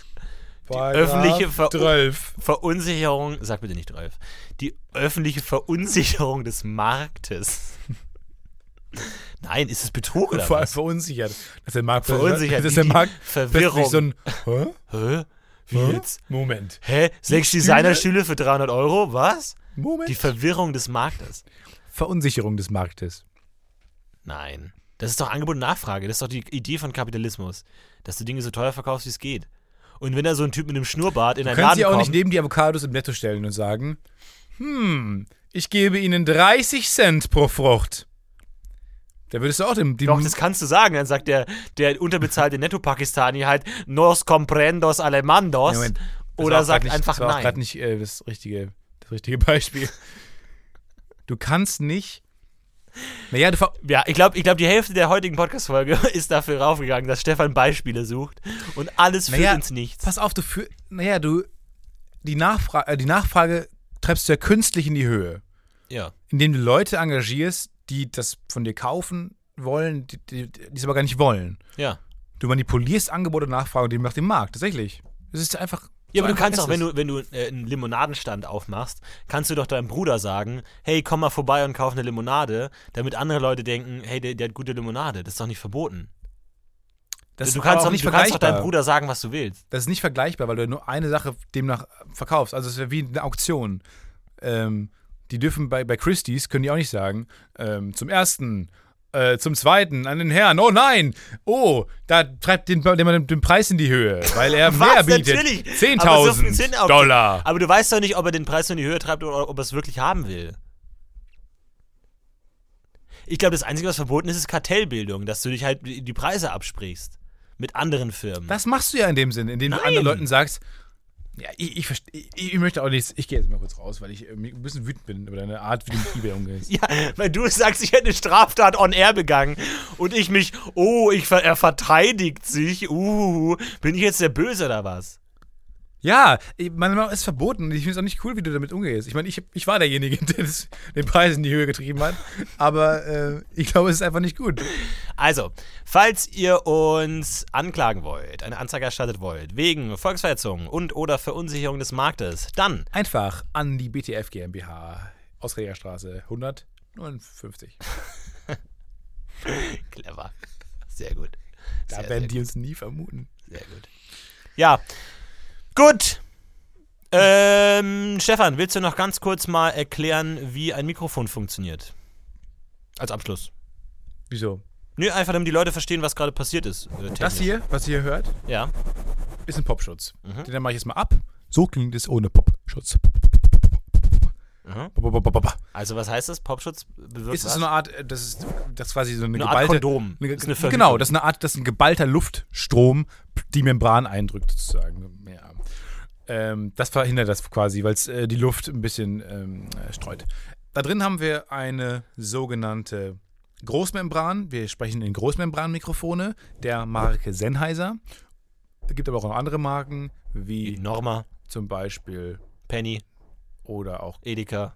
öffentliche Ver- 12. Verunsicherung, sag bitte nicht Rolf. Die öffentliche Verunsicherung des Marktes. Nein, ist es Betrug oder Ver was? verunsichert. Dass der Markt Verunsichert. Dass der Die Markt Verwirrung. so ein Hä? Hä? Wie Hä? jetzt? Moment. Hä? Sechs Stühle? Designerstühle für 300 Euro? Was? Moment. Die Verwirrung des Marktes. Verunsicherung des Marktes. Nein. Das ist doch Angebot und Nachfrage. Das ist doch die Idee von Kapitalismus. Dass du Dinge so teuer verkaufst, wie es geht. Und wenn da so ein Typ mit einem Schnurrbart in Du einen kannst Laden sie auch kommt, nicht neben die Avocados im Netto stellen und sagen, hm, ich gebe ihnen 30 Cent pro Frucht. Da würdest du auch dem, dem Doch, das kannst du sagen. Dann sagt der, der unterbezahlte Netto-Pakistani halt, nos comprendos alemandos. Ja, Moment. Oder sagt nicht, einfach das war nein. gerade nicht äh, das richtige, das richtige Beispiel. Du kannst nicht. Naja, du Ja, ich glaube, ich glaub, die Hälfte der heutigen Podcast-Folge ist dafür raufgegangen, dass Stefan Beispiele sucht und alles führt Naja, ins Nichts. pass auf, du für, naja, du die Nachfrage, äh, die Nachfrage treibst du ja künstlich in die Höhe, Ja. indem du Leute engagierst, die das von dir kaufen wollen, die, die, die es aber gar nicht wollen. Ja. Du manipulierst Angebot und Nachfrage nach dem Markt, tatsächlich. Das ist einfach. Ja, aber du kannst auch, wenn du, wenn du äh, einen Limonadenstand aufmachst, kannst du doch deinem Bruder sagen, hey, komm mal vorbei und kauf eine Limonade, damit andere Leute denken, hey, der, der hat gute Limonade. Das ist doch nicht verboten. das du kannst, doch, auch nicht du kannst deinem Bruder sagen, was du willst. Das ist nicht vergleichbar, weil du nur eine Sache demnach verkaufst. Also es wäre wie eine Auktion. Ähm, die dürfen bei, bei Christie's, können die auch nicht sagen, ähm, zum ersten, äh, zum zweiten, an den Herrn, oh nein, oh, da treibt den, den, den Preis in die Höhe, weil er mehr bietet. Natürlich. Aber so viel Sinn 10.000 auch- Dollar. Aber du weißt doch nicht, ob er den Preis in die Höhe treibt oder ob er es wirklich haben will. Ich glaube, das Einzige, was verboten ist, ist Kartellbildung, dass du dich halt die Preise absprichst. Mit anderen Firmen. Das machst du ja in dem Sinn, indem du Nein. anderen Leuten sagst, ja, ich, ich, ich, ich möchte auch nichts, ich gehe jetzt mal kurz raus, weil ich äh, ein bisschen wütend bin über deine Art, wie du mit eBay umgehst. Ja, weil du sagst, ich hätte eine Straftat on air begangen und ich mich, oh, ich, er verteidigt sich, uh, bin ich jetzt der Böse oder was? Ja, manchmal ist verboten und ich finde es auch nicht cool, wie du damit umgehst. Ich meine, ich, ich war derjenige, der das, den Preis in die Höhe getrieben hat, aber äh, ich glaube, es ist einfach nicht gut. Also, falls ihr uns anklagen wollt, eine Anzeige erstattet wollt, wegen Volksverhetzung und oder Verunsicherung des Marktes, dann Einfach an die BTF GmbH, Ausregerstraße 159. clever. Sehr gut. Da Sehr, werden sehr die uns nie vermuten. Sehr gut. Ja. Gut. Ähm, Stefan, willst du noch ganz kurz mal erklären, wie ein Mikrofon funktioniert? Als Abschluss. Wieso? Nö, einfach damit die Leute verstehen, was gerade passiert ist. äh, Das hier, was ihr hier hört, Ja. ist ein Popschutz. Mhm. Den mache ich jetzt mal ab. So klingt es ohne Popschutz. Mhm. Ist Also, was heißt das? Popschutz bewirkt es was? so eine Art, äh, das ist, das ist quasi so eine, Eine Art geballte. Kondom. Eine, Das ist eine genau, das ist eine Art, das ist ein geballter Luftstrom, die Membran eindrückt, sozusagen. Ja. Ähm, das verhindert das quasi, weil es äh, die Luft ein bisschen ähm, äh, streut. Da drin haben wir eine sogenannte Großmembran. Wir sprechen in Großmembranmikrofone der Marke Sennheiser. Es gibt aber auch noch andere Marken, wie Norma, zum Beispiel Penny, oder auch Edeka,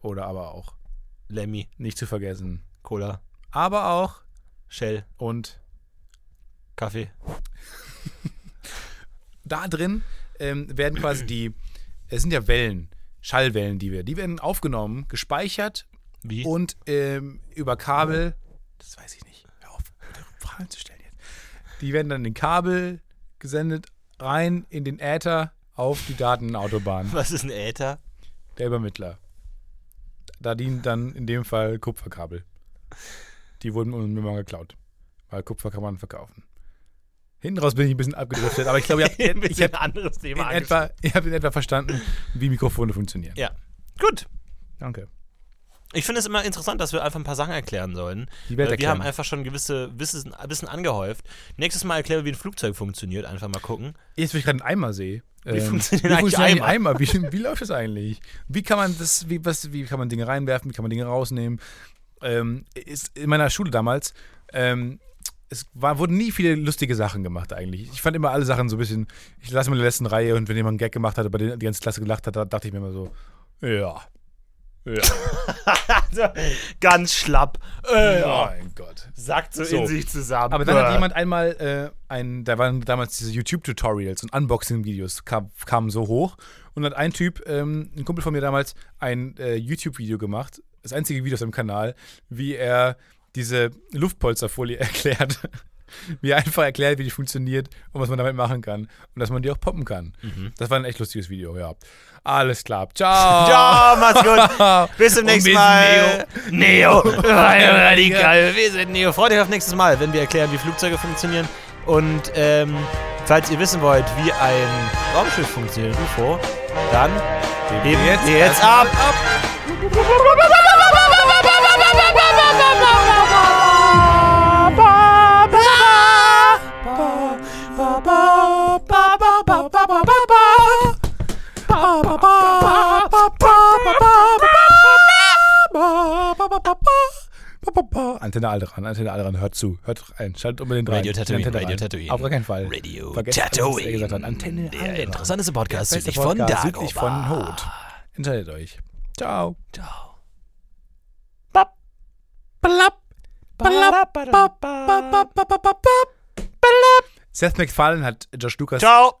oder aber auch Lemmy, nicht zu vergessen. Cola, Aber auch Shell, und Kaffee. da drin ähm, werden quasi die, es sind ja Wellen, Schallwellen, die wir, die werden aufgenommen, gespeichert Wie? und ähm, über Kabel, das weiß ich nicht, hör auf, Fragen zu stellen jetzt. Die werden dann in Kabel gesendet, rein in den Äther auf die Datenautobahn, Was ist ein Äther? der Übermittler. Da dient dann in dem Fall Kupferkabel. Die wurden mir mal geklaut, weil Kupfer kann man verkaufen. Hinten raus bin ich ein bisschen abgedriftet, aber ich glaube, ihr habt, Ein ich hab anderes in Thema etwa, habt in etwa verstanden, wie Mikrofone funktionieren. Ja. Gut. Danke. Ich finde es immer interessant, dass wir einfach ein paar Sachen erklären sollen. Die Welt Äh, wir haben einfach schon gewisse Wissen, Wissen angehäuft. Nächstes Mal erklären wir, wie ein Flugzeug funktioniert. Einfach mal gucken. Jetzt, wo ich gerade einen Eimer sehe. ähm, Wie funktionieren wie eigentlich funktionieren die Eimer? Eimer? Wie, wie läuft das eigentlich? Wie kann man das, wie, was, wie kann man Dinge reinwerfen, wie kann man Dinge rausnehmen? Ähm, ist in meiner Schule damals, ähm, es war, wurden nie viele lustige Sachen gemacht eigentlich. Ich fand immer alle Sachen so ein bisschen, ich lasse mal in der letzten Reihe und wenn jemand einen Gag gemacht hat, bei dem die ganze Klasse gelacht hat, da dachte ich mir immer so, ja. Ja. Ganz schlapp. Äh, mein Gott. Sackt so, So. in sich zusammen. Aber dann hat jemand einmal äh, ein, da waren damals diese YouTube-Tutorials und Unboxing-Videos kam, kamen so hoch und dann hat ein Typ, ähm, ein Kumpel von mir damals, ein äh, YouTube-Video gemacht, das einzige Video auf seinem Kanal, wie er diese Luftpolsterfolie erklärt. er einfach erklärt, wie die funktioniert und was man damit machen kann und dass man die auch poppen kann. Das war ein echt lustiges Video, ja. Alles klar. Ciao. Ciao, macht's gut. Bis zum nächsten Mal. Neo. Radikal. Wir sind Neo. Freut euch auf nächstes Mal, wenn wir erklären, wie Flugzeuge funktionieren. Und ähm, falls ihr wissen wollt, wie ein Raumschiff funktioniert, UFO, dann heben jetzt wir jetzt ab. Antenne Alderan, Antenne Alderan, hört zu, hört rein, schaltet unbedingt rein. Radio Tatooine, Antenne Radio. Tatooine. Auf gar keinen Fall. Radio Vergesst alles, er Tatooine. hat. Antenne Der Alderan. interessanteste Podcast Der südlich von Dagobah. südlich von Hoth. Entscheidet euch. Ciao. Ciao. Seth MacFarlane hat Josh Lucas Ciao.